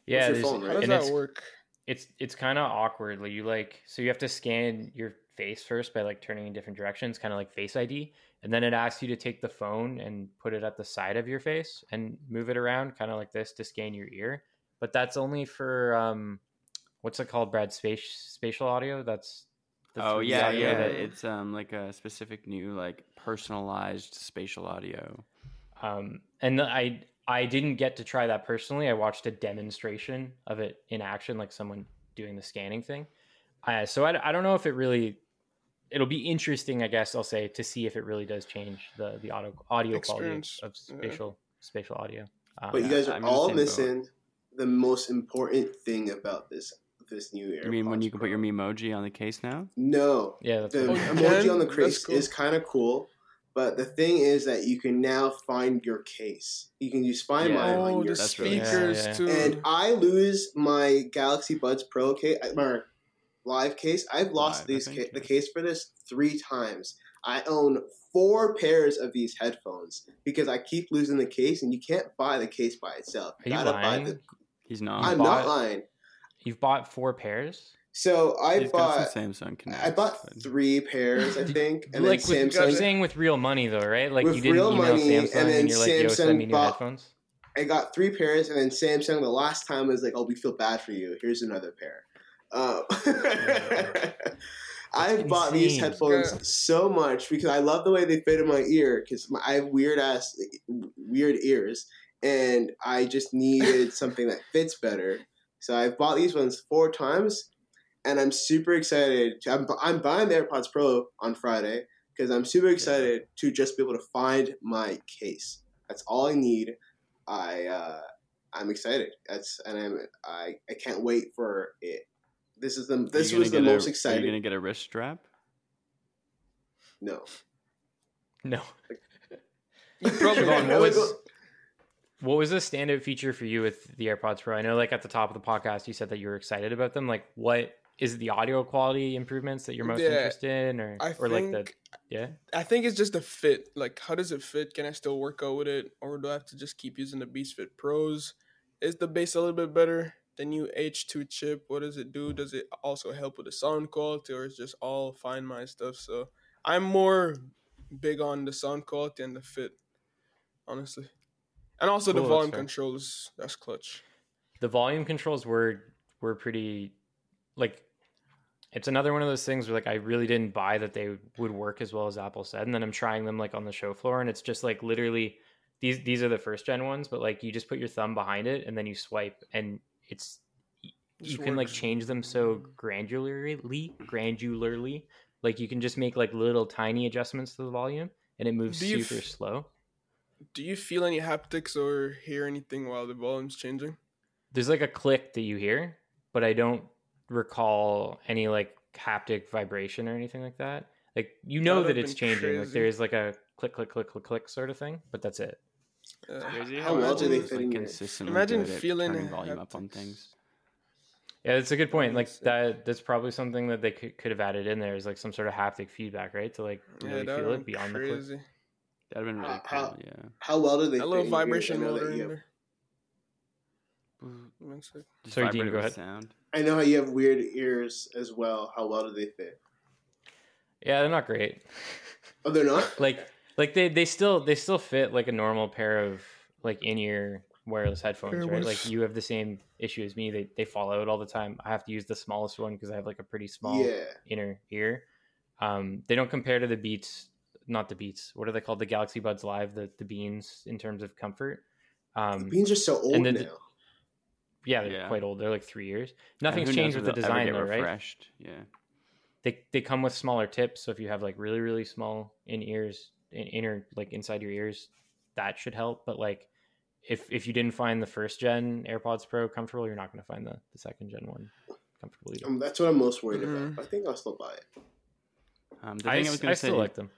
Speaker 1: Yeah,
Speaker 3: your
Speaker 1: there's-
Speaker 3: phone,
Speaker 4: How
Speaker 3: right?
Speaker 4: does
Speaker 1: and
Speaker 4: that
Speaker 1: it's,
Speaker 4: work?
Speaker 1: it's it's kind of awkward. Like you like so you have to scan your face first by like turning in different directions, kind of like Face ID, and then it asks you to take the phone and put it at the side of your face and move it around, kind of like this, to scan your ear. But that's only for um, what's it called, Brad? Space spatial audio. That's the
Speaker 2: Oh yeah,
Speaker 1: audio
Speaker 2: yeah.
Speaker 1: that-
Speaker 2: It's um like a specific new like personalized spatial audio.
Speaker 1: um, and I I didn't get to try that personally. I watched a demonstration of it in action, like someone doing the scanning thing. Uh, so I, I don't know if it really. It'll be interesting, I guess I'll say, to see if it really does change the the audio audio
Speaker 4: Experience,
Speaker 1: quality of
Speaker 4: yeah.
Speaker 1: spatial spatial audio. Um,
Speaker 3: But you guys are
Speaker 2: I'm
Speaker 3: all
Speaker 2: same boat.
Speaker 3: missing the most important thing about this this new AirPods.
Speaker 2: You mean when you can put your
Speaker 3: Pro.
Speaker 2: Memoji on the case now?
Speaker 3: No,
Speaker 1: yeah, that's
Speaker 3: the
Speaker 1: what-
Speaker 4: you
Speaker 3: emoji on the case
Speaker 4: cool.
Speaker 3: is kind of cool, but the thing is that you can now find your case. You can use Find
Speaker 2: Yeah.
Speaker 3: My
Speaker 4: Oh,
Speaker 3: on
Speaker 4: the
Speaker 3: your
Speaker 2: that's really-
Speaker 3: case.
Speaker 4: speakers
Speaker 1: Yeah, yeah.
Speaker 4: too.
Speaker 3: And I lose my Galaxy Buds Pro case, my live case. I've lost
Speaker 2: Live,
Speaker 3: these ca- the case for this three times. I own four pairs of these headphones because I keep losing the case, and you can't buy the case by itself.
Speaker 1: Are you
Speaker 3: gotta
Speaker 1: lying?
Speaker 3: Buy the,
Speaker 2: He's not.
Speaker 3: I'm
Speaker 1: bought-
Speaker 3: not lying.
Speaker 1: You've bought four pairs.
Speaker 3: So I
Speaker 2: He's
Speaker 3: bought.
Speaker 2: Samsung Connect.
Speaker 3: I bought three pairs, I think, and
Speaker 1: like
Speaker 3: then
Speaker 1: with, you're
Speaker 3: Samsung.
Speaker 1: saying with real money though, right? Like
Speaker 3: With
Speaker 1: you didn't
Speaker 3: real
Speaker 1: email
Speaker 3: money,
Speaker 1: Samsung
Speaker 3: and
Speaker 1: and,
Speaker 3: then
Speaker 1: you're like, "Yo, send me
Speaker 3: Samsung
Speaker 1: new
Speaker 3: bought-
Speaker 1: headphones."
Speaker 3: I got three pairs, and then Samsung the last time was like, "Oh, we feel bad for you. Here's another pair." Um, I bought these headphones
Speaker 4: Yeah.
Speaker 3: so much because I love the way they fit in my ear because I have weird ass weird ears, and I just needed something that fits better. So I've bought these ones four times, and I'm super excited. To, I'm, I'm buying the AirPods Pro on Friday because I'm super excited to just be able to find my case. That's all I need. I uh, I'm excited. That's and I'm I, I can't wait for it. This is the
Speaker 2: Are you
Speaker 3: this was the
Speaker 2: get a-
Speaker 3: most
Speaker 2: Are you
Speaker 3: exciting.
Speaker 2: gonna get a wrist strap?
Speaker 3: No,
Speaker 1: No.
Speaker 4: You probably
Speaker 1: Siobhan,
Speaker 4: will.
Speaker 1: What was the standout feature for you with the AirPods Pro? I know, like at the top of the podcast, you said that you were excited about them. Like, what is the audio quality improvements that you're most
Speaker 4: Yeah,
Speaker 1: interested in, or
Speaker 4: I
Speaker 1: or
Speaker 4: think
Speaker 1: like the yeah?
Speaker 4: I think it's just the fit. Like, how does it fit? Can I still work out with it, or do I have to just keep using the Beats Fit Pros? Is the bass a little bit better? The new H2 chip, what does it do? Does it also help with the sound quality, or is just all Find My stuff? So I'm more big on the sound quality and the fit, honestly, and also
Speaker 1: Cool,
Speaker 4: the
Speaker 1: that's
Speaker 4: volume
Speaker 1: fair.
Speaker 4: controls. That's clutch.
Speaker 1: the volume controls were were pretty like it's another one of those things where like I really didn't buy that they would work as well as Apple said, and then I'm trying them like on the show floor, and it's just like literally these these are the first gen ones, but like you just put your thumb behind it and then you swipe, and it's you
Speaker 4: Just
Speaker 1: can like change them so granularly, granularly, like you can just make like little tiny adjustments to the volume, and it moves
Speaker 4: Do
Speaker 1: super
Speaker 4: f-
Speaker 1: slow.
Speaker 4: Do you feel any haptics or hear anything while the volume's changing?
Speaker 1: there's like a click that you hear, but I don't recall any like haptic vibration or anything like that. Like you know
Speaker 4: That'd
Speaker 1: that
Speaker 4: have
Speaker 1: it's changing. Like there's like a click, click, click, click, click sort of thing, but that's it.
Speaker 4: Uh,
Speaker 2: Crazy
Speaker 3: How well do they fit
Speaker 2: like, consistently
Speaker 4: Imagine feeling
Speaker 2: turning volume up on things.
Speaker 1: Yeah, that's a good point. Like that, that's probably something that they could, could have added in there is like some sort of haptic feedback, right? To like
Speaker 4: yeah,
Speaker 1: really
Speaker 4: that
Speaker 1: feel it
Speaker 4: be
Speaker 1: beyond the clip.
Speaker 4: Crazy.
Speaker 2: That'd have been really
Speaker 3: How-
Speaker 2: cool.
Speaker 3: how-
Speaker 2: yeah.
Speaker 3: How well do they
Speaker 4: A little
Speaker 3: in your ears?
Speaker 4: vibration
Speaker 3: I know
Speaker 4: motor
Speaker 3: you
Speaker 4: in
Speaker 3: have-
Speaker 4: there. One sec.
Speaker 2: Just
Speaker 1: Sorry, Dean, go ahead.
Speaker 2: Sound.
Speaker 3: I know how you have weird ears as well. How well do they fit?
Speaker 1: Yeah, they're not great.
Speaker 3: Oh, they're not.
Speaker 1: like like they they still they still fit like a normal pair of like in ear wireless headphones, right? Like you have the same issue as me. They they fall out all the time. I have to use the smallest one because I have like a pretty small
Speaker 3: Yeah.
Speaker 1: inner ear. Um, they don't compare to the Beats, not the Beats. What are they called? The Galaxy Buds Live, the the Beans in terms of comfort.
Speaker 3: The
Speaker 1: Um,
Speaker 3: beans are so old
Speaker 1: and then
Speaker 3: now.
Speaker 1: yeah, they're
Speaker 2: Yeah.
Speaker 1: quite old. They're like three years. Nothing's changed with the design
Speaker 2: get
Speaker 1: though, right?
Speaker 2: refreshed. Yeah.
Speaker 1: they they come with smaller tips so if you have like really really small in ears in inner like inside your ears that should help but like if if you didn't find the first gen airpods pro comfortable you're not going to find the, the second gen one comfortable either
Speaker 3: Um, that's what I'm most worried
Speaker 4: Mhm.
Speaker 3: about. I think I'll still buy it.
Speaker 2: Um, the
Speaker 1: I,
Speaker 2: thing I,
Speaker 1: s-
Speaker 2: was going to say,
Speaker 1: still like them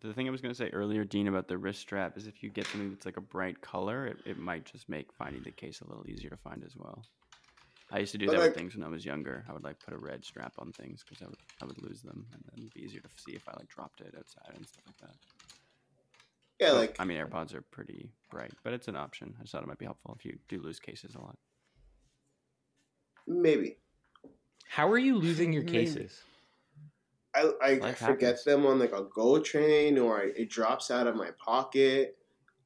Speaker 2: the thing I was going to say earlier, Dean, about the wrist strap is if you get something that's like a bright color, it, it might just make finding the case a little easier to find as well. I used to do
Speaker 3: But,
Speaker 2: that
Speaker 3: like-
Speaker 2: with things when I was younger. I would like put a red strap on things because I would I would lose them, and then it'd be easier to see if I like dropped it outside and stuff like that.
Speaker 3: Yeah,
Speaker 2: But,
Speaker 3: like
Speaker 2: I mean, AirPods are pretty bright, but it's an option. I just thought it might be helpful if you do lose cases a lot.
Speaker 3: maybe.
Speaker 1: how are you losing your
Speaker 4: Maybe.
Speaker 1: cases
Speaker 3: I, I
Speaker 2: Life
Speaker 3: forget
Speaker 2: happens.
Speaker 3: them on like a GO train, or I, it drops out of my pocket,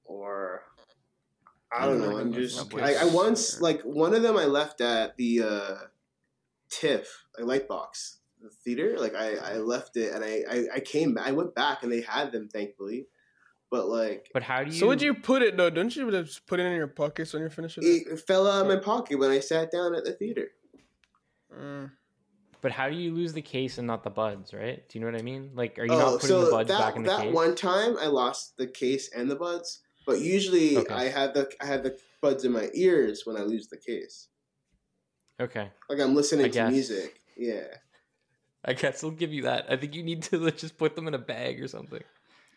Speaker 3: or I don't know. I'm just I, I once like one of them I left at the uh, TIFF, like Lightbox the theater. Like I, I left it, and I, I I came back. I went back, and they had them, thankfully. But like
Speaker 1: but how do you
Speaker 4: So would you put it though? Don't you just put it in your pockets when you're finished with it?
Speaker 3: it fell out of my pocket when I sat down at the theater.
Speaker 4: Mm.
Speaker 1: But how do you lose the case and not the buds right do you know what i mean like are you
Speaker 3: oh,
Speaker 1: not putting
Speaker 3: so
Speaker 1: the buds
Speaker 3: that
Speaker 1: back in the
Speaker 3: that
Speaker 1: case That
Speaker 3: one time I lost the case and the buds, but usually
Speaker 1: Okay.
Speaker 3: I have the I have the buds in my ears when I lose the case.
Speaker 1: okay
Speaker 3: Like I'm listening
Speaker 1: I
Speaker 3: to
Speaker 1: guess.
Speaker 3: music. Yeah,
Speaker 1: i guess i'll give you that i think you need to like, just put them in a bag or something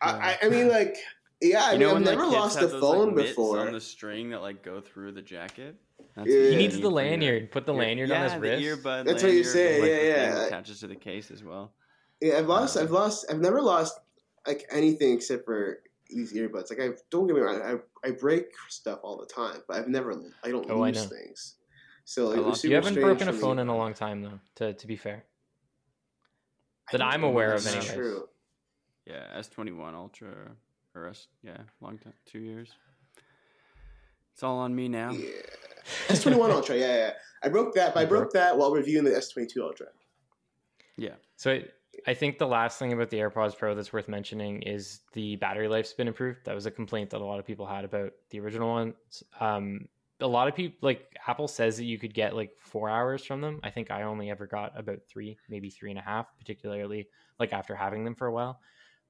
Speaker 3: I, I I mean like yeah. I
Speaker 2: you
Speaker 3: mean
Speaker 2: know
Speaker 3: I've never lost
Speaker 2: have
Speaker 3: a
Speaker 2: those,
Speaker 3: phone
Speaker 2: like, mitts
Speaker 3: before.
Speaker 2: on the string that like go through the jacket. That's
Speaker 3: Yeah. He
Speaker 1: he needs the lanyard put the
Speaker 2: your-
Speaker 1: lanyard
Speaker 2: yeah,
Speaker 1: on his wrist
Speaker 2: The earbud
Speaker 3: That's what you're
Speaker 2: lanyard,
Speaker 3: saying,
Speaker 2: like,
Speaker 3: yeah, yeah.
Speaker 2: attaches to the case as well.
Speaker 3: Yeah, I've lost.
Speaker 2: Um,
Speaker 3: I've lost. I've never lost like anything except for these earbuds. Like I don't get me wrong. I I break stuff all the time, but I've never. I don't
Speaker 1: Oh,
Speaker 3: lose
Speaker 1: know.
Speaker 3: things. So like, it was
Speaker 2: lost-
Speaker 3: super
Speaker 1: you haven't broken a
Speaker 3: for me.
Speaker 1: phone in a long time though to, to be fair that I'm aware of
Speaker 3: that's
Speaker 1: anyways.
Speaker 3: True.
Speaker 2: Yeah, S twenty one Ultra or S yeah, long time, two years. It's all on me now.
Speaker 3: Yeah. S twenty one Ultra. Yeah, yeah. I broke that. But I broke that while reviewing the S twenty two Ultra.
Speaker 2: Yeah,
Speaker 1: So I, I think the last thing about the AirPods Pro that's worth mentioning is the battery life's been improved. That was a complaint that a lot of people had about the original ones. Um, a lot of people like Apple says that you could get like four hours from them. I think I only ever got about three, maybe three and a half, particularly like after having them for a while.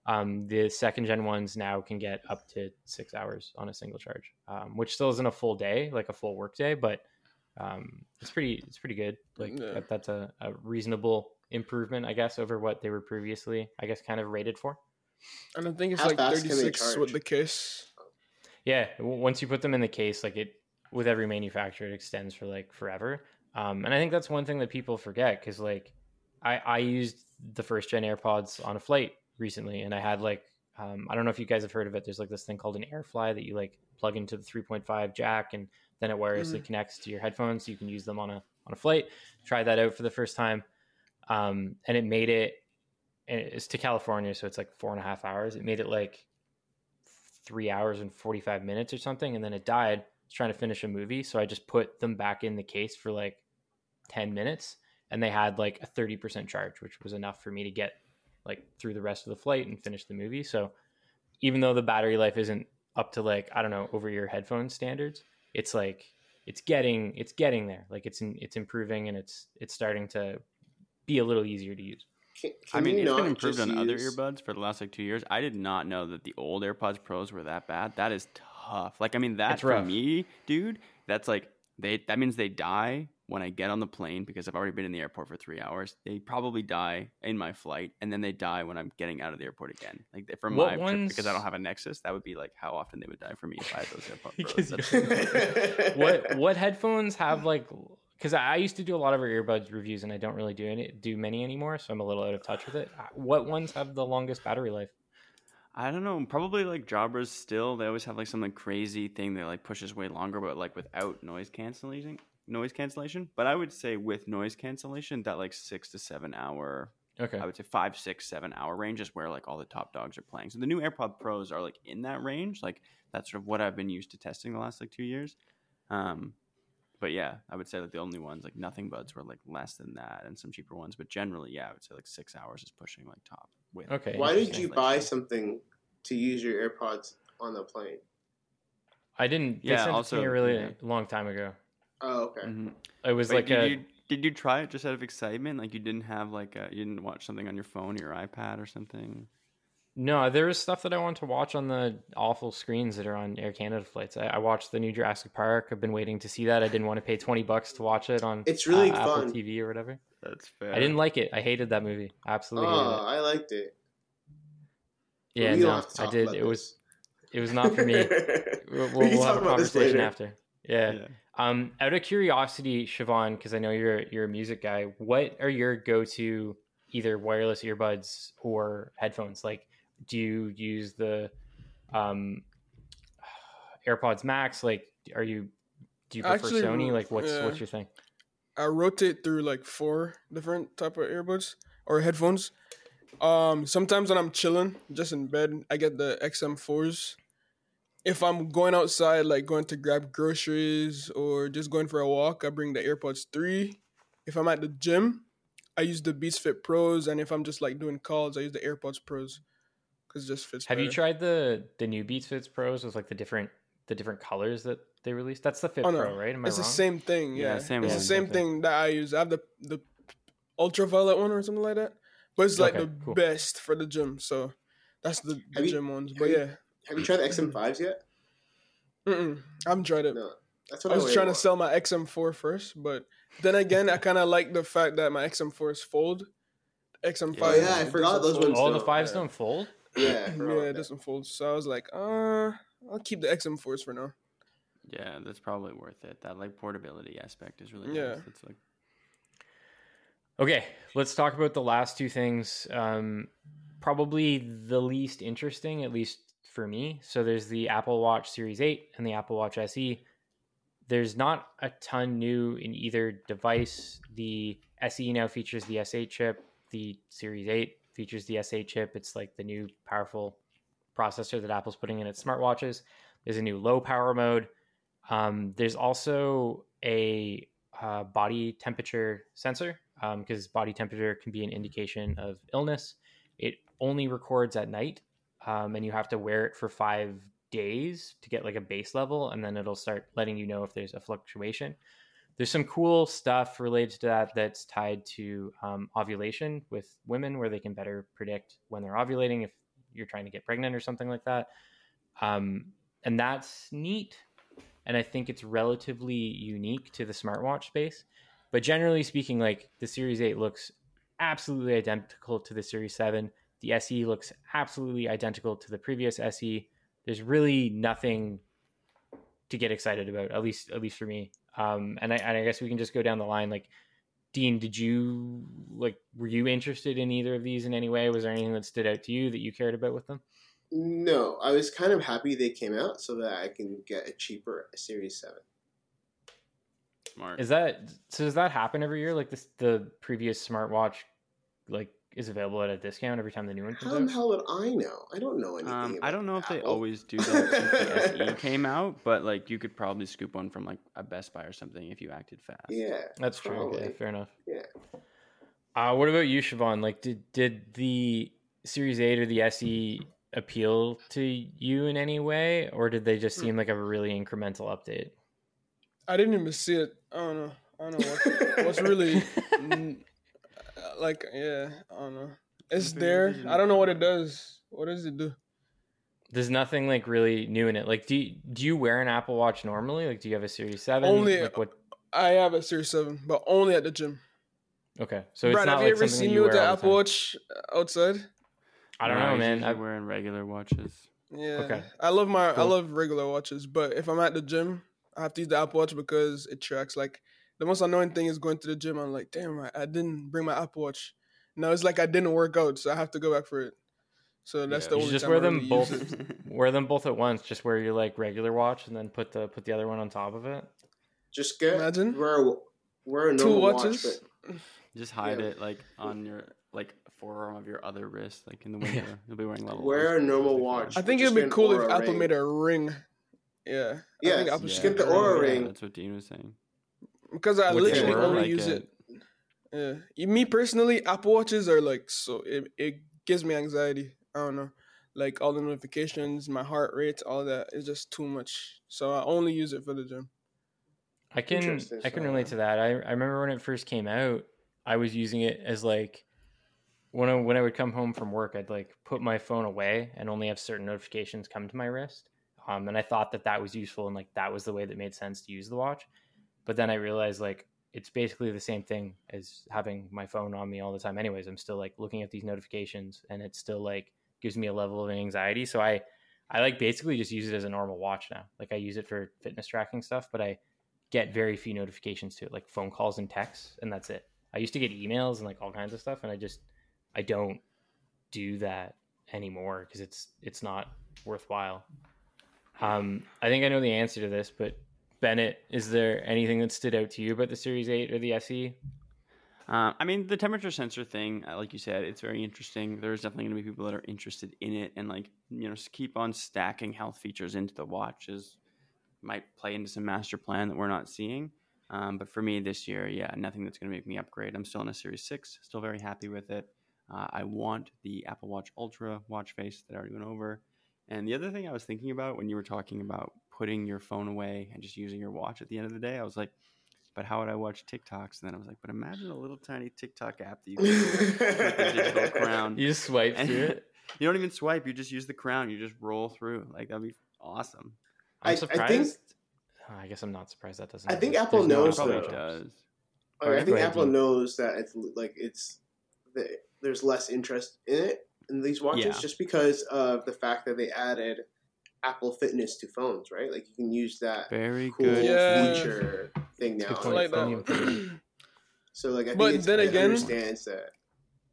Speaker 1: Um, the second gen ones now can get up to six hours on a single charge, um, which still isn't a full day, like a full work day, but um, it's pretty it's pretty good. Like
Speaker 4: Yeah.
Speaker 1: that, that's a, a reasonable improvement, I guess, over what they were previously, I guess, kind of rated for.
Speaker 4: And I think it's
Speaker 3: How
Speaker 4: like
Speaker 3: fast can they
Speaker 4: 36 with the case.
Speaker 1: Yeah, once you put them in the case, like it with every manufacturer, it extends for like forever. Um, and I think that's one thing that people forget because like I I used the first gen AirPods on a flight recently, and I had like um, I don't know if you guys have heard of it. There's like this thing called an AirFly that you like plug into the 3.5 jack, and then it wirelessly connects to your headphones, so you can use them on a on a flight. Try that out for the first time, um, and it made it. And it's to California, so it's like four and a half hours. It made it like three hours and 45 minutes or something and then it died I was trying to finish a movie so i just put them back in the case for like 10 minutes and they had like a 30% charge which was enough for me to get like through the rest of the flight and finish the movie so even though the battery life isn't up to like i don't know over your headphone standards it's like it's getting it's getting there like it's in, it's improving and it's it's starting to be a little easier to use
Speaker 3: Can,
Speaker 2: I mean it's been improved
Speaker 3: just
Speaker 2: on other earbuds for the last like two years. I did not know that the old AirPods Pros were that bad. That is tough. Like I mean that for me, dude, that's like they that means they die when I get on the plane because I've already been in the airport for three hours. They probably die in my flight, and then they die when I'm getting out of the airport again. Like from
Speaker 1: What
Speaker 2: my trip, because I don't have a Nexus, that would be like how often they would die for me if I had those AirPods.
Speaker 1: Because
Speaker 2: That's-
Speaker 1: what what headphones have like because I I used to do a lot of our earbuds reviews and I don't really do any do many anymore, so I'm a little out of touch with it. Uh, What ones have the longest battery life?
Speaker 2: I don't know. Probably like Jabras still. They always have like some like crazy thing that like pushes way longer, but like without noise cancellation. Noise cancellation. But I would say with noise cancellation, that like six to seven hour.
Speaker 1: Okay.
Speaker 2: I would say five, six, seven hour range is where like all the top dogs are playing. So the new AirPod Pros are like in that range. Like that's sort of what I've been used to testing the last like two years. Um, but yeah, I would say that the only ones like Nothing Buds were like less than that, and some cheaper ones. But generally, yeah, I would say like six hours is pushing like top. With
Speaker 1: Okay.
Speaker 3: Why did you buy something to use your AirPods on the plane?
Speaker 1: I didn't. They
Speaker 2: Yeah,
Speaker 1: sent it to
Speaker 2: also-
Speaker 1: me a really
Speaker 2: yeah.
Speaker 1: long time ago.
Speaker 3: Oh, okay.
Speaker 2: Mhm.
Speaker 1: It was
Speaker 2: Wait,
Speaker 1: like
Speaker 2: did
Speaker 1: a
Speaker 2: you did you try it just out of excitement? Like you didn't have like a, you didn't watch something on your phone or your iPad or something?
Speaker 1: no. There was stuff that I wanted to watch on the awful screens that are on Air Canada flights. I, I watched the new Jurassic Park. I've been waiting to see that. I didn't want to pay twenty bucks to watch it on.
Speaker 3: It's really
Speaker 1: uh, Apple
Speaker 3: fun.
Speaker 1: TV or whatever.
Speaker 2: That's fair.
Speaker 1: I didn't like it. I hated that movie. Absolutely hated
Speaker 3: Oh, I liked it.
Speaker 1: it. Yeah,
Speaker 3: we don't
Speaker 1: no,
Speaker 3: have to
Speaker 1: I did.
Speaker 3: about
Speaker 1: It
Speaker 3: this.
Speaker 1: was. It was not for me. We'll,
Speaker 3: we
Speaker 1: we'll, we'll have
Speaker 3: talk
Speaker 1: a
Speaker 3: about this
Speaker 1: conversation
Speaker 3: later.
Speaker 1: after. Yeah.
Speaker 2: Yeah.
Speaker 1: Um, out of curiosity, Siobhan, because I know you're you're a music guy. What are your go-to either wireless earbuds or headphones? Like, do you use the um, AirPods Max? Like, are you do you prefer
Speaker 4: Actually,
Speaker 1: Sony? Like, what's
Speaker 4: yeah.
Speaker 1: what's your thing?
Speaker 4: I rotate through like four different type of earbuds or headphones. Um, sometimes when I'm chilling, just in bed, I get the XM4s. If I'm going outside, like going to grab groceries or just going for a walk, I bring the AirPods 3. If I'm at the gym, I use the Beats Fit Pros, and if I'm just like doing calls, I use the AirPods Pros because it just fits.
Speaker 1: Have you tried the the new Beats Fit Pros with like the different the different colors that they released? That's the Fit
Speaker 4: Oh, no.
Speaker 1: Pro, right? Am I
Speaker 4: It's
Speaker 1: wrong?
Speaker 4: the same thing.
Speaker 2: Yeah,
Speaker 4: Yeah,
Speaker 2: same
Speaker 4: It's
Speaker 2: one.
Speaker 4: the same
Speaker 1: Same thing.
Speaker 4: thing that I use. I have the the ultraviolet one or something like that, but it's like
Speaker 1: Okay,
Speaker 4: the
Speaker 1: cool.
Speaker 4: best for the gym. So that's the, the
Speaker 3: Have you-
Speaker 4: gym ones.
Speaker 3: have
Speaker 4: But
Speaker 3: you-
Speaker 4: yeah,
Speaker 3: Have you tried the XM5s yet?
Speaker 4: Mm-mm, I haven't tried it.
Speaker 3: No. That's what
Speaker 4: I
Speaker 3: I,
Speaker 4: was
Speaker 3: waited
Speaker 4: trying to
Speaker 3: for.
Speaker 4: sell my XM4 first, but then again, I kind of like the fact that my XM4s fold. XM5.
Speaker 2: Oh, yeah, I
Speaker 3: forgot those
Speaker 4: fold.
Speaker 3: ones
Speaker 1: All the
Speaker 3: don't-
Speaker 1: fives
Speaker 3: yeah.
Speaker 1: don't fold.
Speaker 3: Yeah, I
Speaker 4: Yeah, it
Speaker 3: that.
Speaker 4: doesn't fold. So I was like, uh, I'll keep the XM4s for now.
Speaker 2: Yeah, that's probably worth it. That like portability aspect is really
Speaker 4: Yeah.
Speaker 2: nice. It's like
Speaker 1: Okay, let's talk about the last two things. Um, probably the least interesting, at least for me. So there's the Apple Watch Series 8 and the Apple Watch SE. There's not a ton new in either device. The SE now features the S8 chip. The Series 8 features the S8 chip. It's like the new powerful processor that Apple's putting in its smartwatches. There's a new low power mode. Um, there's also a uh, body temperature sensor because body temperature can be an indication of illness. It only records at night, um, and you have to wear it for five days to get like a base level, and then it'll start letting you know if there's a fluctuation. There's some cool stuff related to that that's tied to um, ovulation with women, where they can better predict when they're ovulating if you're trying to get pregnant or something like that. Um, and that's neat. And I think it's relatively unique to the smartwatch space. But generally speaking, like the Series 8 looks absolutely identical to the Series 7. The SE looks absolutely identical to the previous SE. There's really nothing to get excited about, at least at least for me. Um, and I, and I guess we can just go down the line. Like, Dean, did you like? Were you interested in either of these in any way? Was there anything that stood out to you that you cared about with them?
Speaker 3: No, I was kind of happy they came out so that I can get a cheaper Series 7.
Speaker 2: smart.
Speaker 1: Is that so? Does that happen every year? Like this, the previous smartwatch, like is available at a discount every time the new one comes out.
Speaker 3: How the
Speaker 1: out.
Speaker 3: hell would I know? I don't know anything.
Speaker 2: Um,
Speaker 3: about
Speaker 2: I don't know if they always do that since the SE came out, but like you could probably scoop one from like a Best Buy or something if you acted fast.
Speaker 3: Yeah,
Speaker 1: That's true. Okay, fair enough.
Speaker 3: Yeah.
Speaker 1: Uh, what about you, Siobhan? Like, did did the Series Eight or the SE appeal to you in any way, or did they just seem like a really incremental update?
Speaker 4: I didn't even see it. I don't know. I don't know what, what's really like. Yeah, I don't know. It's there. I don't know what it does. What does it do?
Speaker 1: There's nothing like really new in it. Like, do you, do you wear an Apple Watch normally? Like, do you have a Series Seven?
Speaker 4: Only-
Speaker 1: like, what?
Speaker 4: I have a Series Seven, but only at the gym.
Speaker 1: Okay, so it's
Speaker 4: Brian,
Speaker 1: not
Speaker 4: have
Speaker 1: like
Speaker 4: you ever
Speaker 1: something
Speaker 4: seen
Speaker 1: you
Speaker 4: with
Speaker 1: wear
Speaker 4: the
Speaker 1: all the
Speaker 4: Apple. Watch outside?
Speaker 1: I don't
Speaker 2: No,
Speaker 1: know,
Speaker 2: he's
Speaker 1: man.
Speaker 2: usually
Speaker 1: I,
Speaker 2: wearing regular watches.
Speaker 4: Yeah.
Speaker 1: Okay.
Speaker 4: I love my I love regular watches, but if I'm at the gym, I have to use the Apple Watch because it tracks. Like the most annoying thing is going to the gym. I'm like, damn, I, I didn't bring my Apple Watch. No, it's like I didn't work out, so I have to go back for it. So that's
Speaker 2: Yeah.
Speaker 4: the
Speaker 2: You
Speaker 4: only
Speaker 1: just
Speaker 4: time
Speaker 1: wear
Speaker 4: I
Speaker 1: them
Speaker 4: really
Speaker 1: both. wear them both at once. Just wear your like regular watch, and then put the put the other one on top of it.
Speaker 3: Just get
Speaker 4: Imagine.
Speaker 3: wear wear a
Speaker 4: Two
Speaker 3: normal
Speaker 4: watches.
Speaker 3: watch, but
Speaker 2: Just hide
Speaker 3: Yeah.
Speaker 2: it like on your like forearm of your other wrist, like in the winter. You'll be wearing level.
Speaker 3: Wear a normal
Speaker 2: It'll
Speaker 3: watch.
Speaker 4: I think it'd be cool if Apple
Speaker 3: ring.
Speaker 4: made a ring. Yeah. I
Speaker 3: Yeah,
Speaker 4: think Apple
Speaker 3: just
Speaker 4: should
Speaker 3: get the Oura
Speaker 4: ring.
Speaker 3: ring.
Speaker 2: Yeah, that's what Dean was saying.
Speaker 4: Because I literally
Speaker 3: Oura?
Speaker 4: only
Speaker 2: Like
Speaker 4: use
Speaker 2: it.
Speaker 4: it. Yeah, me personally, Apple watches are like so. It, it gives me anxiety. I don't know, like all the notifications, my heart rate, all that is just too much. So I only use it for the gym.
Speaker 1: I can
Speaker 3: Interesting,
Speaker 1: I can
Speaker 3: so-
Speaker 1: relate to that. I I remember when it first came out, I was using it as like when I when I would come home from work, I'd like put my phone away and only have certain notifications come to my wrist. Um, and I thought that that was useful and like that was the way that made sense to use the watch. But then I realized like it's basically the same thing as having my phone on me all the time. Anyways, I'm still like looking at these notifications and it still like gives me a level of anxiety. So I I like basically just use it as a normal watch now. Like I use it for fitness tracking stuff, but I get very few notifications to it, like phone calls and texts, and that's it. I used to get emails and like all kinds of stuff, and I just I don't do that anymore because it's it's not worthwhile. Um, I think I know the answer to this, but Bennett, is there anything that stood out to you about the Series Eight or the? SE?
Speaker 2: Um, I mean, the temperature sensor thing, uh, like you said, it's very interesting. There's definitely going to be people that are interested in it, and like you know, keep on stacking health features into the watches. Might play into some master plan that we're not seeing. Um, but for me this year, yeah, nothing that's going to make me upgrade. I'm still in a Series Six, still very happy with it. Uh, I want the Apple Watch Ultra watch face that I already went over. And the other thing I was thinking about when you were talking about putting your phone away and just using your watch at the end of the day, I was like, but how would I watch TikToks? And then I was like, but imagine a little tiny TikTok app that you can with the digital crown.
Speaker 1: You just swipe
Speaker 2: And
Speaker 1: through it.
Speaker 2: you don't even swipe; you just use the crown. You just roll through. Like that'd be awesome.
Speaker 1: I'm
Speaker 3: I- I
Speaker 1: surprised.
Speaker 3: think-
Speaker 1: Oh, I guess I'm not surprised that doesn't.
Speaker 3: I think. Apple
Speaker 1: There's no
Speaker 3: knows,
Speaker 1: Apple
Speaker 2: Probably
Speaker 3: though.
Speaker 2: does.
Speaker 3: I,
Speaker 1: Alright,
Speaker 3: I think
Speaker 1: go ahead,
Speaker 3: Apple knows that it's like it's that there's less interest in it in these watches
Speaker 2: Yeah.
Speaker 3: just because of the fact that they added Apple Fitness to phones, right? Like you can use that
Speaker 2: Very
Speaker 3: cool
Speaker 2: good.
Speaker 4: Yeah.
Speaker 3: feature thing now.
Speaker 1: good
Speaker 4: I like
Speaker 1: Phone
Speaker 4: that.
Speaker 3: So like I think
Speaker 4: But
Speaker 3: it's,
Speaker 4: then
Speaker 3: it
Speaker 4: again-
Speaker 3: understands that.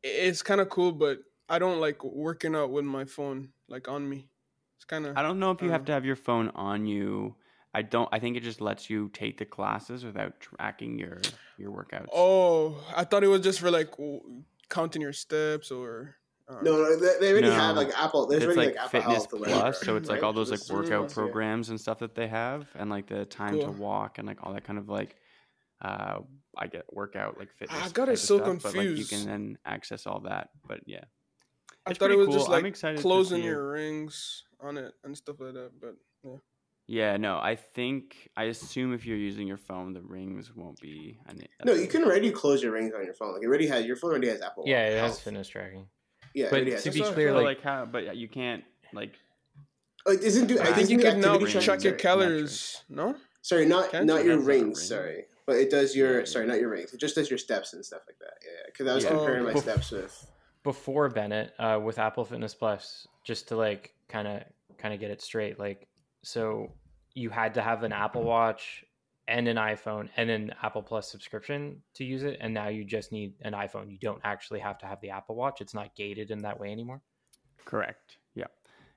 Speaker 4: it's kind of cool, but I don't like working out with my phone like on me. It's kind of
Speaker 2: I don't know if you have to have your phone on you. I don't. I think it just lets you take the classes without tracking your your workouts.
Speaker 4: Oh, I thought it was just for like w- counting your steps or.
Speaker 3: No, no, they, they already
Speaker 2: No.
Speaker 3: have like Apple. There's
Speaker 2: it's
Speaker 3: already
Speaker 2: like,
Speaker 3: like, Apple
Speaker 2: Fitness
Speaker 3: Health
Speaker 2: Plus,
Speaker 3: whatever,
Speaker 2: so it's like
Speaker 3: right?
Speaker 2: all those like
Speaker 3: This-
Speaker 2: workout
Speaker 3: yeah.
Speaker 2: programs and stuff that they have, and like the time to walk and like all that kind of like, uh, I get workout like fitness.
Speaker 4: I got
Speaker 2: type
Speaker 4: it
Speaker 2: of
Speaker 4: so
Speaker 2: stuff, But like you can then access all that. But yeah,
Speaker 4: I
Speaker 2: It's
Speaker 4: thought it was
Speaker 2: cool.
Speaker 4: just
Speaker 2: I'm
Speaker 4: like
Speaker 2: excited
Speaker 4: closing your rings on it and stuff like that. But yeah.
Speaker 2: yeah. No, I think I assume if you're using your phone, the rings won't be. An,
Speaker 3: No, you can already close your rings on your phone. Like it already has your phone already has Apple.
Speaker 1: Yeah, it has
Speaker 3: Health.
Speaker 1: fitness tracking.
Speaker 3: Yeah,
Speaker 1: But
Speaker 3: already
Speaker 1: to be
Speaker 3: it.
Speaker 4: That's what I
Speaker 1: clear, like
Speaker 2: like how, but you can't like
Speaker 3: Like, isn't do,
Speaker 2: I
Speaker 4: I
Speaker 3: I
Speaker 4: think you can now
Speaker 3: activity
Speaker 2: rings
Speaker 4: track your
Speaker 3: tracking, sorry.
Speaker 4: calories. No,
Speaker 3: Sorry, not
Speaker 4: Can't
Speaker 3: your
Speaker 2: That's not a
Speaker 3: rings.
Speaker 2: ring.
Speaker 3: Sorry, but it does your
Speaker 2: Yeah,
Speaker 3: sorry,
Speaker 2: yeah.
Speaker 3: not your rings. It just does your steps and stuff like that. Yeah, because I was
Speaker 2: Yeah.
Speaker 3: comparing
Speaker 4: Oh,
Speaker 3: my
Speaker 4: okay.
Speaker 3: steps with.
Speaker 1: before Bennett uh, with Apple Fitness Plus, just to like kind of kind of get it straight. Like, so you had to have an Apple Watch and an iPhone and an Apple Plus subscription to use it, and now you just need an iPhone. You don't actually have to have the Apple Watch. It's not gated in that way anymore.
Speaker 2: Correct. Yeah.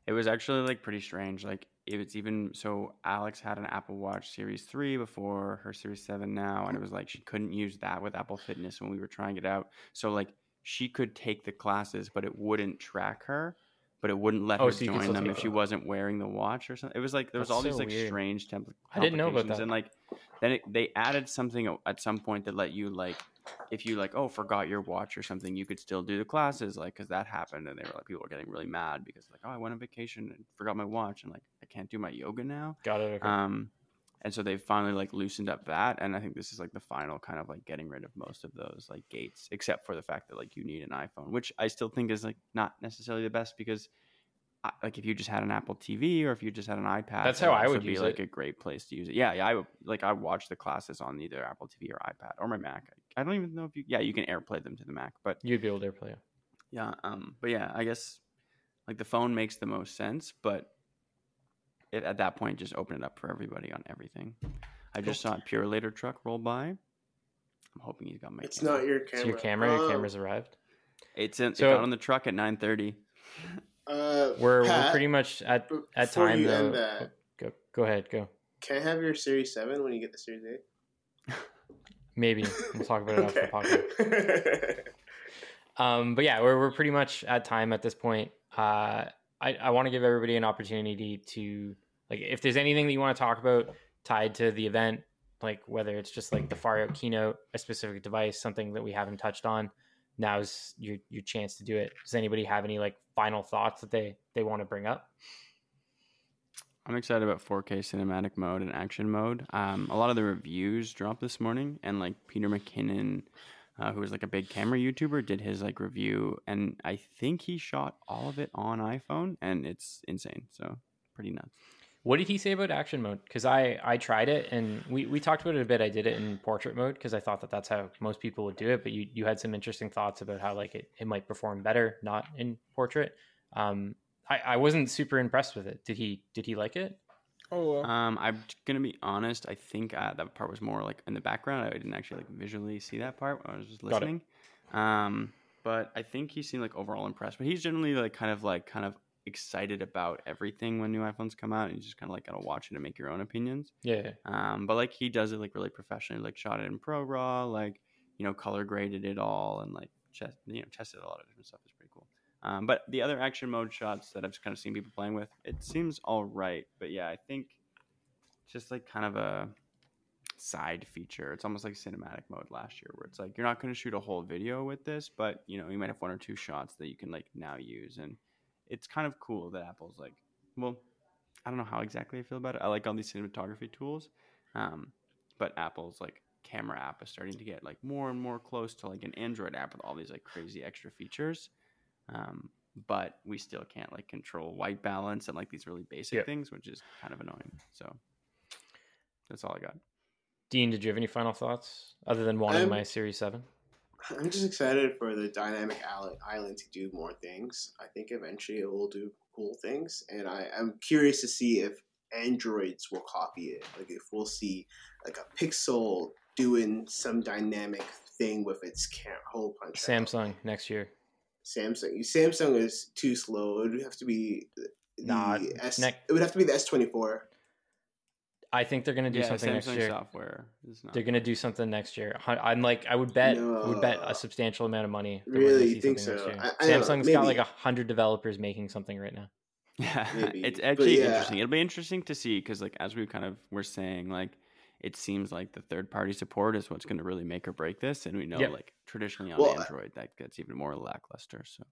Speaker 2: It was actually like pretty strange. Like if it's even so Alex had an Apple Watch Series 3 before her Series 7 now and it was like she couldn't use that with Apple Fitness when we were trying it out. So like she could take the classes but it wouldn't track her, but it wouldn't let
Speaker 1: Oh,
Speaker 2: her
Speaker 1: so
Speaker 2: join them if she wasn't wearing the watch or something. It was like there was
Speaker 1: That's
Speaker 2: all these like
Speaker 1: weird.
Speaker 2: strange temp-
Speaker 1: I didn't know about that.
Speaker 2: And like then it, they added something at some point that let you like if you like oh forgot your watch or something you could still do the classes like because that happened and they were like people were getting really mad because like oh i went on vacation and forgot my watch and like i can't do my yoga now
Speaker 1: Got it. Okay.
Speaker 2: um and so they finally like loosened up that and i think this is like the final kind of like getting rid of most of those like gates except for the fact that like you need an iphone which i still think is like not necessarily the best because I- like if you just had an Apple TV or if you just had an iPad,
Speaker 1: That's how I would
Speaker 2: be
Speaker 1: use
Speaker 2: like
Speaker 1: it.
Speaker 2: a great place to use it. Yeah, yeah. I would like I watch the classes on either Apple TV or iPad or my Mac. I don't even know if you. Yeah, you can AirPlay them to the Mac, but
Speaker 1: You'd be able to airplay it.
Speaker 2: yeah. Um. But yeah, I guess like the phone makes the most sense, but it, at that point, just open it up for everybody on everything. I just saw a Purolator truck roll by. I'm hoping he's got my.
Speaker 3: It's
Speaker 2: camera.
Speaker 3: not your camera.
Speaker 1: So your camera, your
Speaker 3: Um,
Speaker 1: camera's arrived.
Speaker 2: It's in,
Speaker 1: So-
Speaker 2: it got on the truck at 9:30.
Speaker 3: Uh,
Speaker 1: We're
Speaker 3: Pat,
Speaker 1: we're pretty much at at time
Speaker 3: you
Speaker 1: though.
Speaker 3: end that,
Speaker 1: Go go ahead, go.
Speaker 3: Can I have your Series Seven when you get the Series Eight?
Speaker 1: Maybe we'll talk about it after the podcast. Um, but yeah, we're we're pretty much at time at this point. Uh, I I want to give everybody an opportunity to like if there's anything that you want to talk about tied to the event, like whether it's just like the far out keynote, a specific device, something that we haven't touched on. Now's your your chance to do it. Does anybody have any like final thoughts that they they want to bring up?
Speaker 2: I'm excited about 4K cinematic mode and action mode. Um, a lot of the reviews dropped this morning, and like Peter McKinnon, uh, who was like a big camera YouTuber, did his like review, and I think he shot all of it on iPhone, and it's insane. So pretty nuts.
Speaker 1: What did he say about action mode? Because I I tried it and we, we talked about it a bit. I did it in portrait mode because I thought that that's how most people would do it. But you, you had some interesting thoughts about how like it, it might perform better not in portrait. Um, I, I wasn't super impressed with it. Did he did he like it?
Speaker 4: Oh, well.
Speaker 2: Um, I'm gonna be honest. I think uh, that part was more like in the background. I didn't actually like visually see that part. when I was just listening. Um, but I think he seemed like overall impressed. But he's generally like kind of like kind of excited about everything when new iPhones come out, and you just kind of like gotta watch it and make your own opinions.
Speaker 1: Yeah.
Speaker 2: Um, but like he does it like really professionally, like shot it in ProRAW, like you know color graded it all, and like chest, you know tested a lot of different stuff. It's. Um, but the other action mode shots that I've kind of seen people playing with, it seems all right. But yeah, I think just like kind of a side feature. It's almost like cinematic mode last year, where it's like you're not going to shoot a whole video with this, but you know you might have one or two shots that you can like now use, and it's kind of cool that Apple's like, well, I don't know how exactly I feel about it. I like all these cinematography tools, um, but Apple's like camera app is starting to get like more and more close to like an Android app with all these like crazy extra features. Um, but we still can't like control white balance and like these really basic
Speaker 1: Yeah.
Speaker 2: things, which is kind of annoying. So that's all I got.
Speaker 1: Dean, did you have any final thoughts other than wanting
Speaker 3: I'm-
Speaker 1: my Series Seven?
Speaker 3: I'm just excited for the dynamic island, island to do more things. I think eventually it will do cool things, and I, I'm curious to see if androids will copy it. Like if we'll see like a Pixel doing some dynamic thing with its cam- hole punch. out.
Speaker 1: Samsung next year.
Speaker 3: Samsung. Samsung is too slow. It would have to be the
Speaker 1: Nah,
Speaker 3: S.
Speaker 1: nec-
Speaker 3: it would have to be the S twenty four.
Speaker 1: I think they're gonna do
Speaker 2: yeah,
Speaker 1: something next year.
Speaker 2: software is not.
Speaker 1: They're gonna do something next year. I'm like, I would bet, would bet a substantial amount of money.
Speaker 3: Really? You think so? I- I don't know.
Speaker 1: Samsung's got like a hundred developers making something right now.
Speaker 2: Yeah,
Speaker 3: Maybe.
Speaker 2: it's actually
Speaker 3: yeah.
Speaker 2: interesting. It'll be interesting to see because, like, as we kind of were saying, like, it seems like the third party support is what's going to really make or break this, and we know,
Speaker 1: Yeah.
Speaker 2: like, traditionally on
Speaker 3: Well,
Speaker 2: Android that gets even more lackluster. So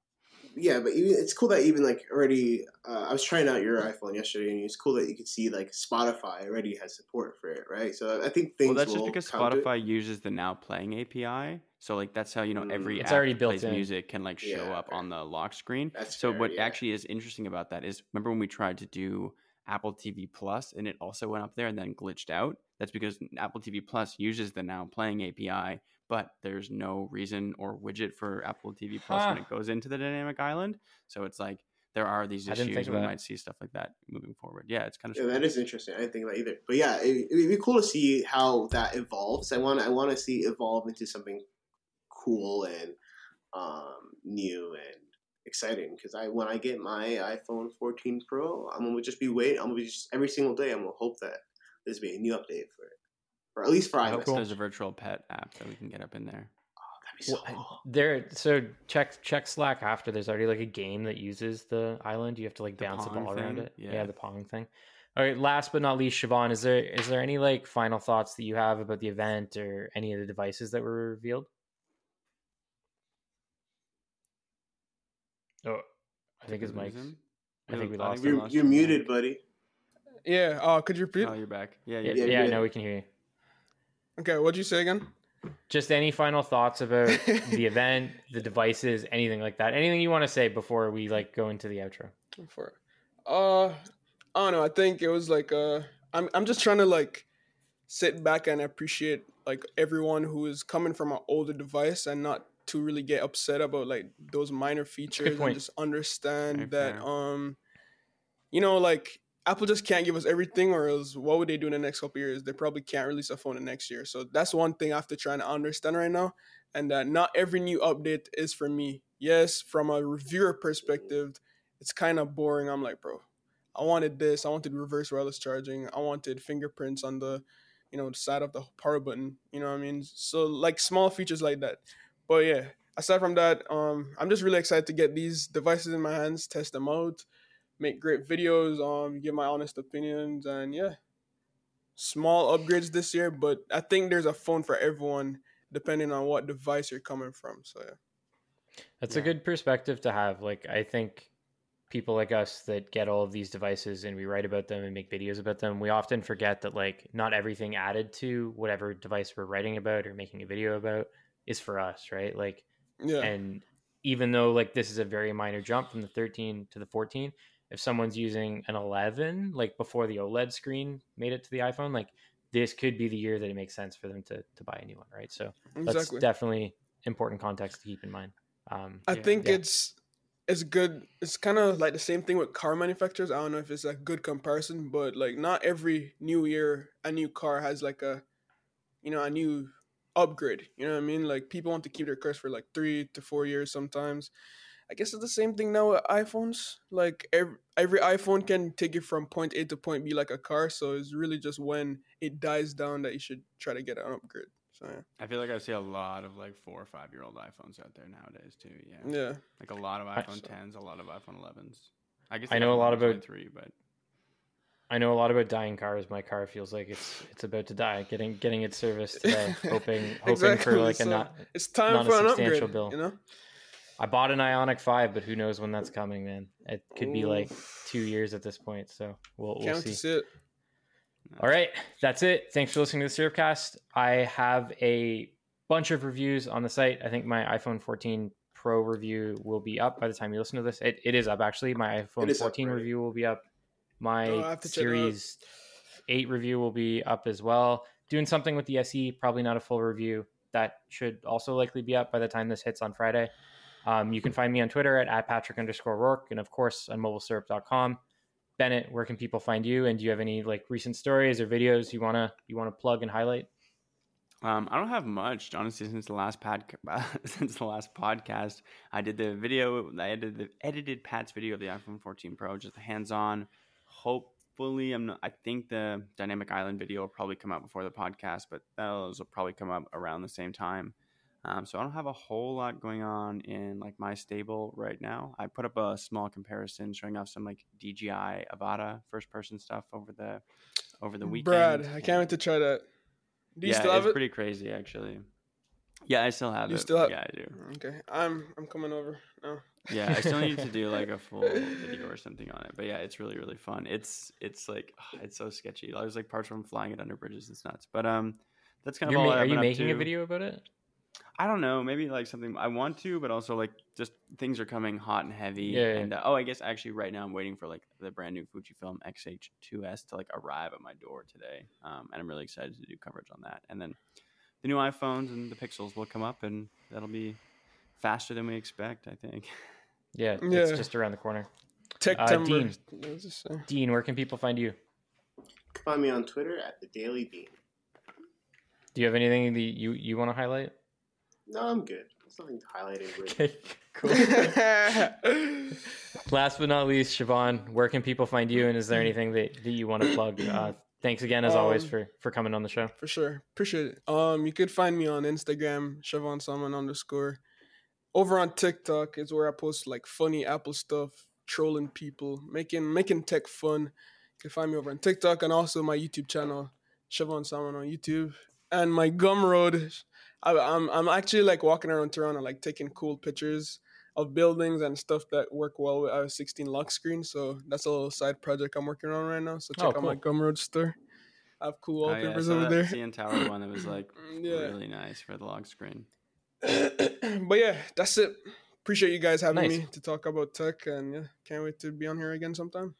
Speaker 3: Yeah, but even, it's cool that even like already. Uh, I was trying out your iPhone yesterday, and it's cool that you could see like Spotify already has support for it, right? So I think things.
Speaker 2: well, that's just because
Speaker 3: to.
Speaker 2: Spotify uses the Now Playing API. So like that's how you know every
Speaker 3: Mm.
Speaker 1: It's
Speaker 2: app
Speaker 1: already built
Speaker 2: plays
Speaker 1: in.
Speaker 2: music can like show
Speaker 3: Yeah,
Speaker 2: up
Speaker 3: fair.
Speaker 2: on the lock screen.
Speaker 3: That's
Speaker 2: so
Speaker 3: fair,
Speaker 2: what
Speaker 3: yeah.
Speaker 2: actually is interesting about that is remember when we tried to do Apple TV Plus and it also went up there and then glitched out? That's because Apple TV Plus uses the Now Playing API, but there's no reason or widget for Apple TV Plus when it goes into the dynamic island. So it's like there are these issues
Speaker 1: think of
Speaker 2: and we might see stuff like that moving forward. Yeah, it's kind of
Speaker 3: Yeah, that is interesting. I didn't think about either. But yeah, it, it'd be cool to see how that evolves. I want I want to see evolve into something cool and um, new and exciting. Because I when I get my iPhone 14 Pro, I'm gonna just be waiting. I'm gonna be just every single day. I'm gonna hope that there's be a new update for it, or at least for
Speaker 2: I
Speaker 3: iOS.
Speaker 2: hope
Speaker 1: Cool.
Speaker 2: there's a virtual pet app that we can get up in there.
Speaker 3: Oh, that'd be so
Speaker 1: Well,
Speaker 3: cool.
Speaker 1: There, so check check Slack after. There's already like a game that uses the island. You have to like
Speaker 2: The
Speaker 1: bounce a
Speaker 2: Pong
Speaker 1: ball around it.
Speaker 2: Yeah.
Speaker 1: the pong thing. All right. Last but not least, Siobhan, is there is there any like final thoughts that you have about the event or any of the devices that were revealed? Oh, I think his
Speaker 2: Did
Speaker 1: mic's. I think we
Speaker 2: I
Speaker 1: lost
Speaker 2: we
Speaker 1: him.
Speaker 3: You're,
Speaker 2: lost
Speaker 3: you're
Speaker 2: your
Speaker 3: muted, buddy.
Speaker 4: Yeah. Uh, could you repeat?
Speaker 2: Oh, you're back. Yeah,
Speaker 1: Yeah,
Speaker 2: yeah.
Speaker 1: yeah,
Speaker 3: yeah.
Speaker 1: no, we can hear you.
Speaker 4: Okay. What'd you say again?
Speaker 1: Just any final thoughts about the event, the devices, anything like that. Anything you want to say before we like go into the outro?
Speaker 4: For Uh, I don't know. I think it was like uh, I'm I'm just trying to like sit back and appreciate like everyone who is coming from an older device and not to really get upset about like those minor features and just understand
Speaker 2: Very
Speaker 4: that
Speaker 2: fair.
Speaker 4: um, you know, like Apple just can't give us everything, or else what would they do in the next couple years? They probably can't release a phone the next year. So that's one thing I have to try and understand right now, and that not every new update is for me. Yes, from a reviewer perspective, it's kind of boring. I'm like, bro, I wanted this. I wanted reverse wireless charging. I wanted fingerprints on the, you know, the side of the power button. You know what I mean? So like small features like that. But yeah, aside from that, um, I'm just really excited to get these devices in my hands, test them out, make great videos, um, give my honest opinions, and yeah, small upgrades this year. But I think there's a phone for everyone depending on what device you're coming from. So yeah.
Speaker 1: That's a good perspective to have. Like, I think people like us that get all of these devices and we write about them and make videos about them, we often forget that, like, not everything added to whatever device we're writing about or making a video about is for us, right? Like,
Speaker 4: Yeah.
Speaker 1: and even though, like, this is a very minor jump from the 13 to the 14, if someone's using an 11, like, before the OLED screen made it to the iPhone, like, this could be the year that it makes sense for them to, to buy a new one, right? So that's definitely important context to keep in mind. Um,
Speaker 4: I
Speaker 2: Yeah.
Speaker 4: think
Speaker 1: Yeah.
Speaker 4: it's it's good. It's kind of like the same thing with car manufacturers. I don't know if it's a good comparison, but like not every new year a new car has like a you know a new upgrade. You know what I mean? Like people want to keep their cars for like three to four years sometimes. I guess it's the same thing now with iPhones. Like every every iPhone can take you from point A to point B like a car. So it's really just when it dies down that you should try to get an upgrade. So yeah,
Speaker 2: I feel like I see a lot of like four or five year old iPhones out there nowadays too. Yeah,
Speaker 4: yeah.
Speaker 2: like a lot of iPhone 10s, a lot of iPhone 11s. I guess
Speaker 1: I know a lot about-
Speaker 2: three, but
Speaker 1: I know a lot about dying cars. My car feels like it's it's about to die. Getting getting it serviced today, hoping hoping
Speaker 4: Exactly,
Speaker 1: for like a not.
Speaker 4: It's time
Speaker 1: not a
Speaker 4: for an
Speaker 1: substantial
Speaker 4: upgrade.
Speaker 1: bill.
Speaker 4: You know.
Speaker 1: I bought an Ioniq Five, but who knows when that's coming, man? It could be like two years at this point. So we'll we'll see.
Speaker 4: it.
Speaker 1: All right, that's it. Thanks for listening to the Syrupcast. I have a bunch of reviews on the site. I think my iPhone 14 Pro review will be up by the time you listen to this. It, it is up actually. My iPhone
Speaker 3: It is up
Speaker 1: 14 review will be up. My
Speaker 4: Oh, I have to check it out.
Speaker 1: Series 8 review will be up as well. Doing something with the SE, probably not a full review. That should also likely be up by the time this hits on Friday. Um, you can find me on Twitter at, at Patrick underscore Rourke and of course on mobilesyrup.com. Bennett, where can people find you? And do you have any like recent stories or videos you wanna you wanna plug and highlight?
Speaker 2: Um, I don't have much, honestly, since the last pod, since the last podcast. I did the video. I edited the edited Pat's video of the iPhone 14 Pro, just hands on. Hopefully, I'm not. I think the dynamic island video will probably come out before the podcast, but those will probably come up around the same time. Um, so I don't have a whole lot going on in like my stable right now. I put up a small comparison showing off some like DJI Avata first person stuff over the over the weekend.
Speaker 4: Brad, I can't wait to try that. Do you
Speaker 2: yeah,
Speaker 4: still have
Speaker 2: it's
Speaker 4: it?
Speaker 2: pretty crazy actually. Yeah, I still have it.
Speaker 4: You
Speaker 2: it.
Speaker 4: still have- it?
Speaker 2: Yeah, I do.
Speaker 4: Okay, I'm I'm coming over. No.
Speaker 2: Yeah, I still need to do like a full video or something on it. But yeah, it's really really fun. It's it's like it's so sketchy. There's like parts from flying it under bridges. It's nuts. But um, that's kind of
Speaker 1: You're
Speaker 2: all
Speaker 1: ma-
Speaker 2: I've
Speaker 1: are you
Speaker 2: been up
Speaker 1: making a video about it?
Speaker 2: I don't know. Maybe like something I want to, but also like just things are coming hot and heavy.
Speaker 1: Yeah, yeah.
Speaker 2: And uh, oh, I guess actually right now I'm waiting for like the brand new Fujifilm X-H2S to like arrive at my door today. Um, and I'm really excited to do coverage on that. And then the new iPhones and the Pixels will come up, and that'll be faster than we expect. I think.
Speaker 1: Yeah,
Speaker 4: Yeah.
Speaker 1: it's just around the corner.
Speaker 4: Tech
Speaker 1: Uh. Dean.
Speaker 4: What was this say?
Speaker 1: Dean, where can people find you?
Speaker 3: Find me on Twitter at the Daily Dean.
Speaker 1: Do you have anything that you you want to highlight?
Speaker 3: No, I'm good. There's nothing to highlight it with.
Speaker 1: Okay, cool. Last but not least, Siobhan, where can people find you? And is there anything that, that you want to plug? Uh, thanks again, as always,
Speaker 4: Um,
Speaker 1: for for coming on the show.
Speaker 4: For sure. Appreciate it. Um, you could find me on Instagram, Siobhan Salmon underscore. Over on TikTok is where I post like funny Apple stuff, trolling people, making making tech fun. You can find me over on TikTok and also my YouTube channel, Siobhan Salmon on YouTube. And my Gumroad, I, I'm I'm actually like walking around Toronto, like taking cool pictures of buildings and stuff that work well with our 16 lock screen. So that's a little side project I'm working on right now. So check
Speaker 1: Oh,
Speaker 4: out my Gumroad store. I have cool
Speaker 2: Oh, yeah, I
Speaker 4: wallpapers
Speaker 2: saw
Speaker 4: over
Speaker 2: that
Speaker 4: there.
Speaker 2: CN Tower one that was like
Speaker 4: Yeah.
Speaker 2: really nice for the log screen.
Speaker 4: but yeah, that's it. Appreciate you guys having
Speaker 1: Nice.
Speaker 4: me to talk about tech, and yeah, can't wait to be on here again sometime.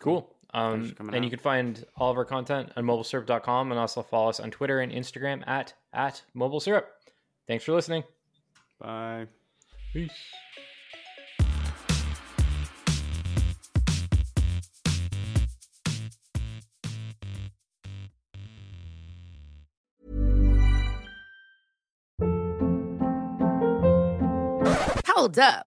Speaker 1: Cool.
Speaker 2: Thanks
Speaker 1: Um,
Speaker 2: for coming
Speaker 1: and you can find all of our content on mobilesyrup.com and also follow us on Twitter and Instagram at at mobilesyrup. Thanks for listening.
Speaker 2: Bye.
Speaker 1: Peace.
Speaker 5: Hold up.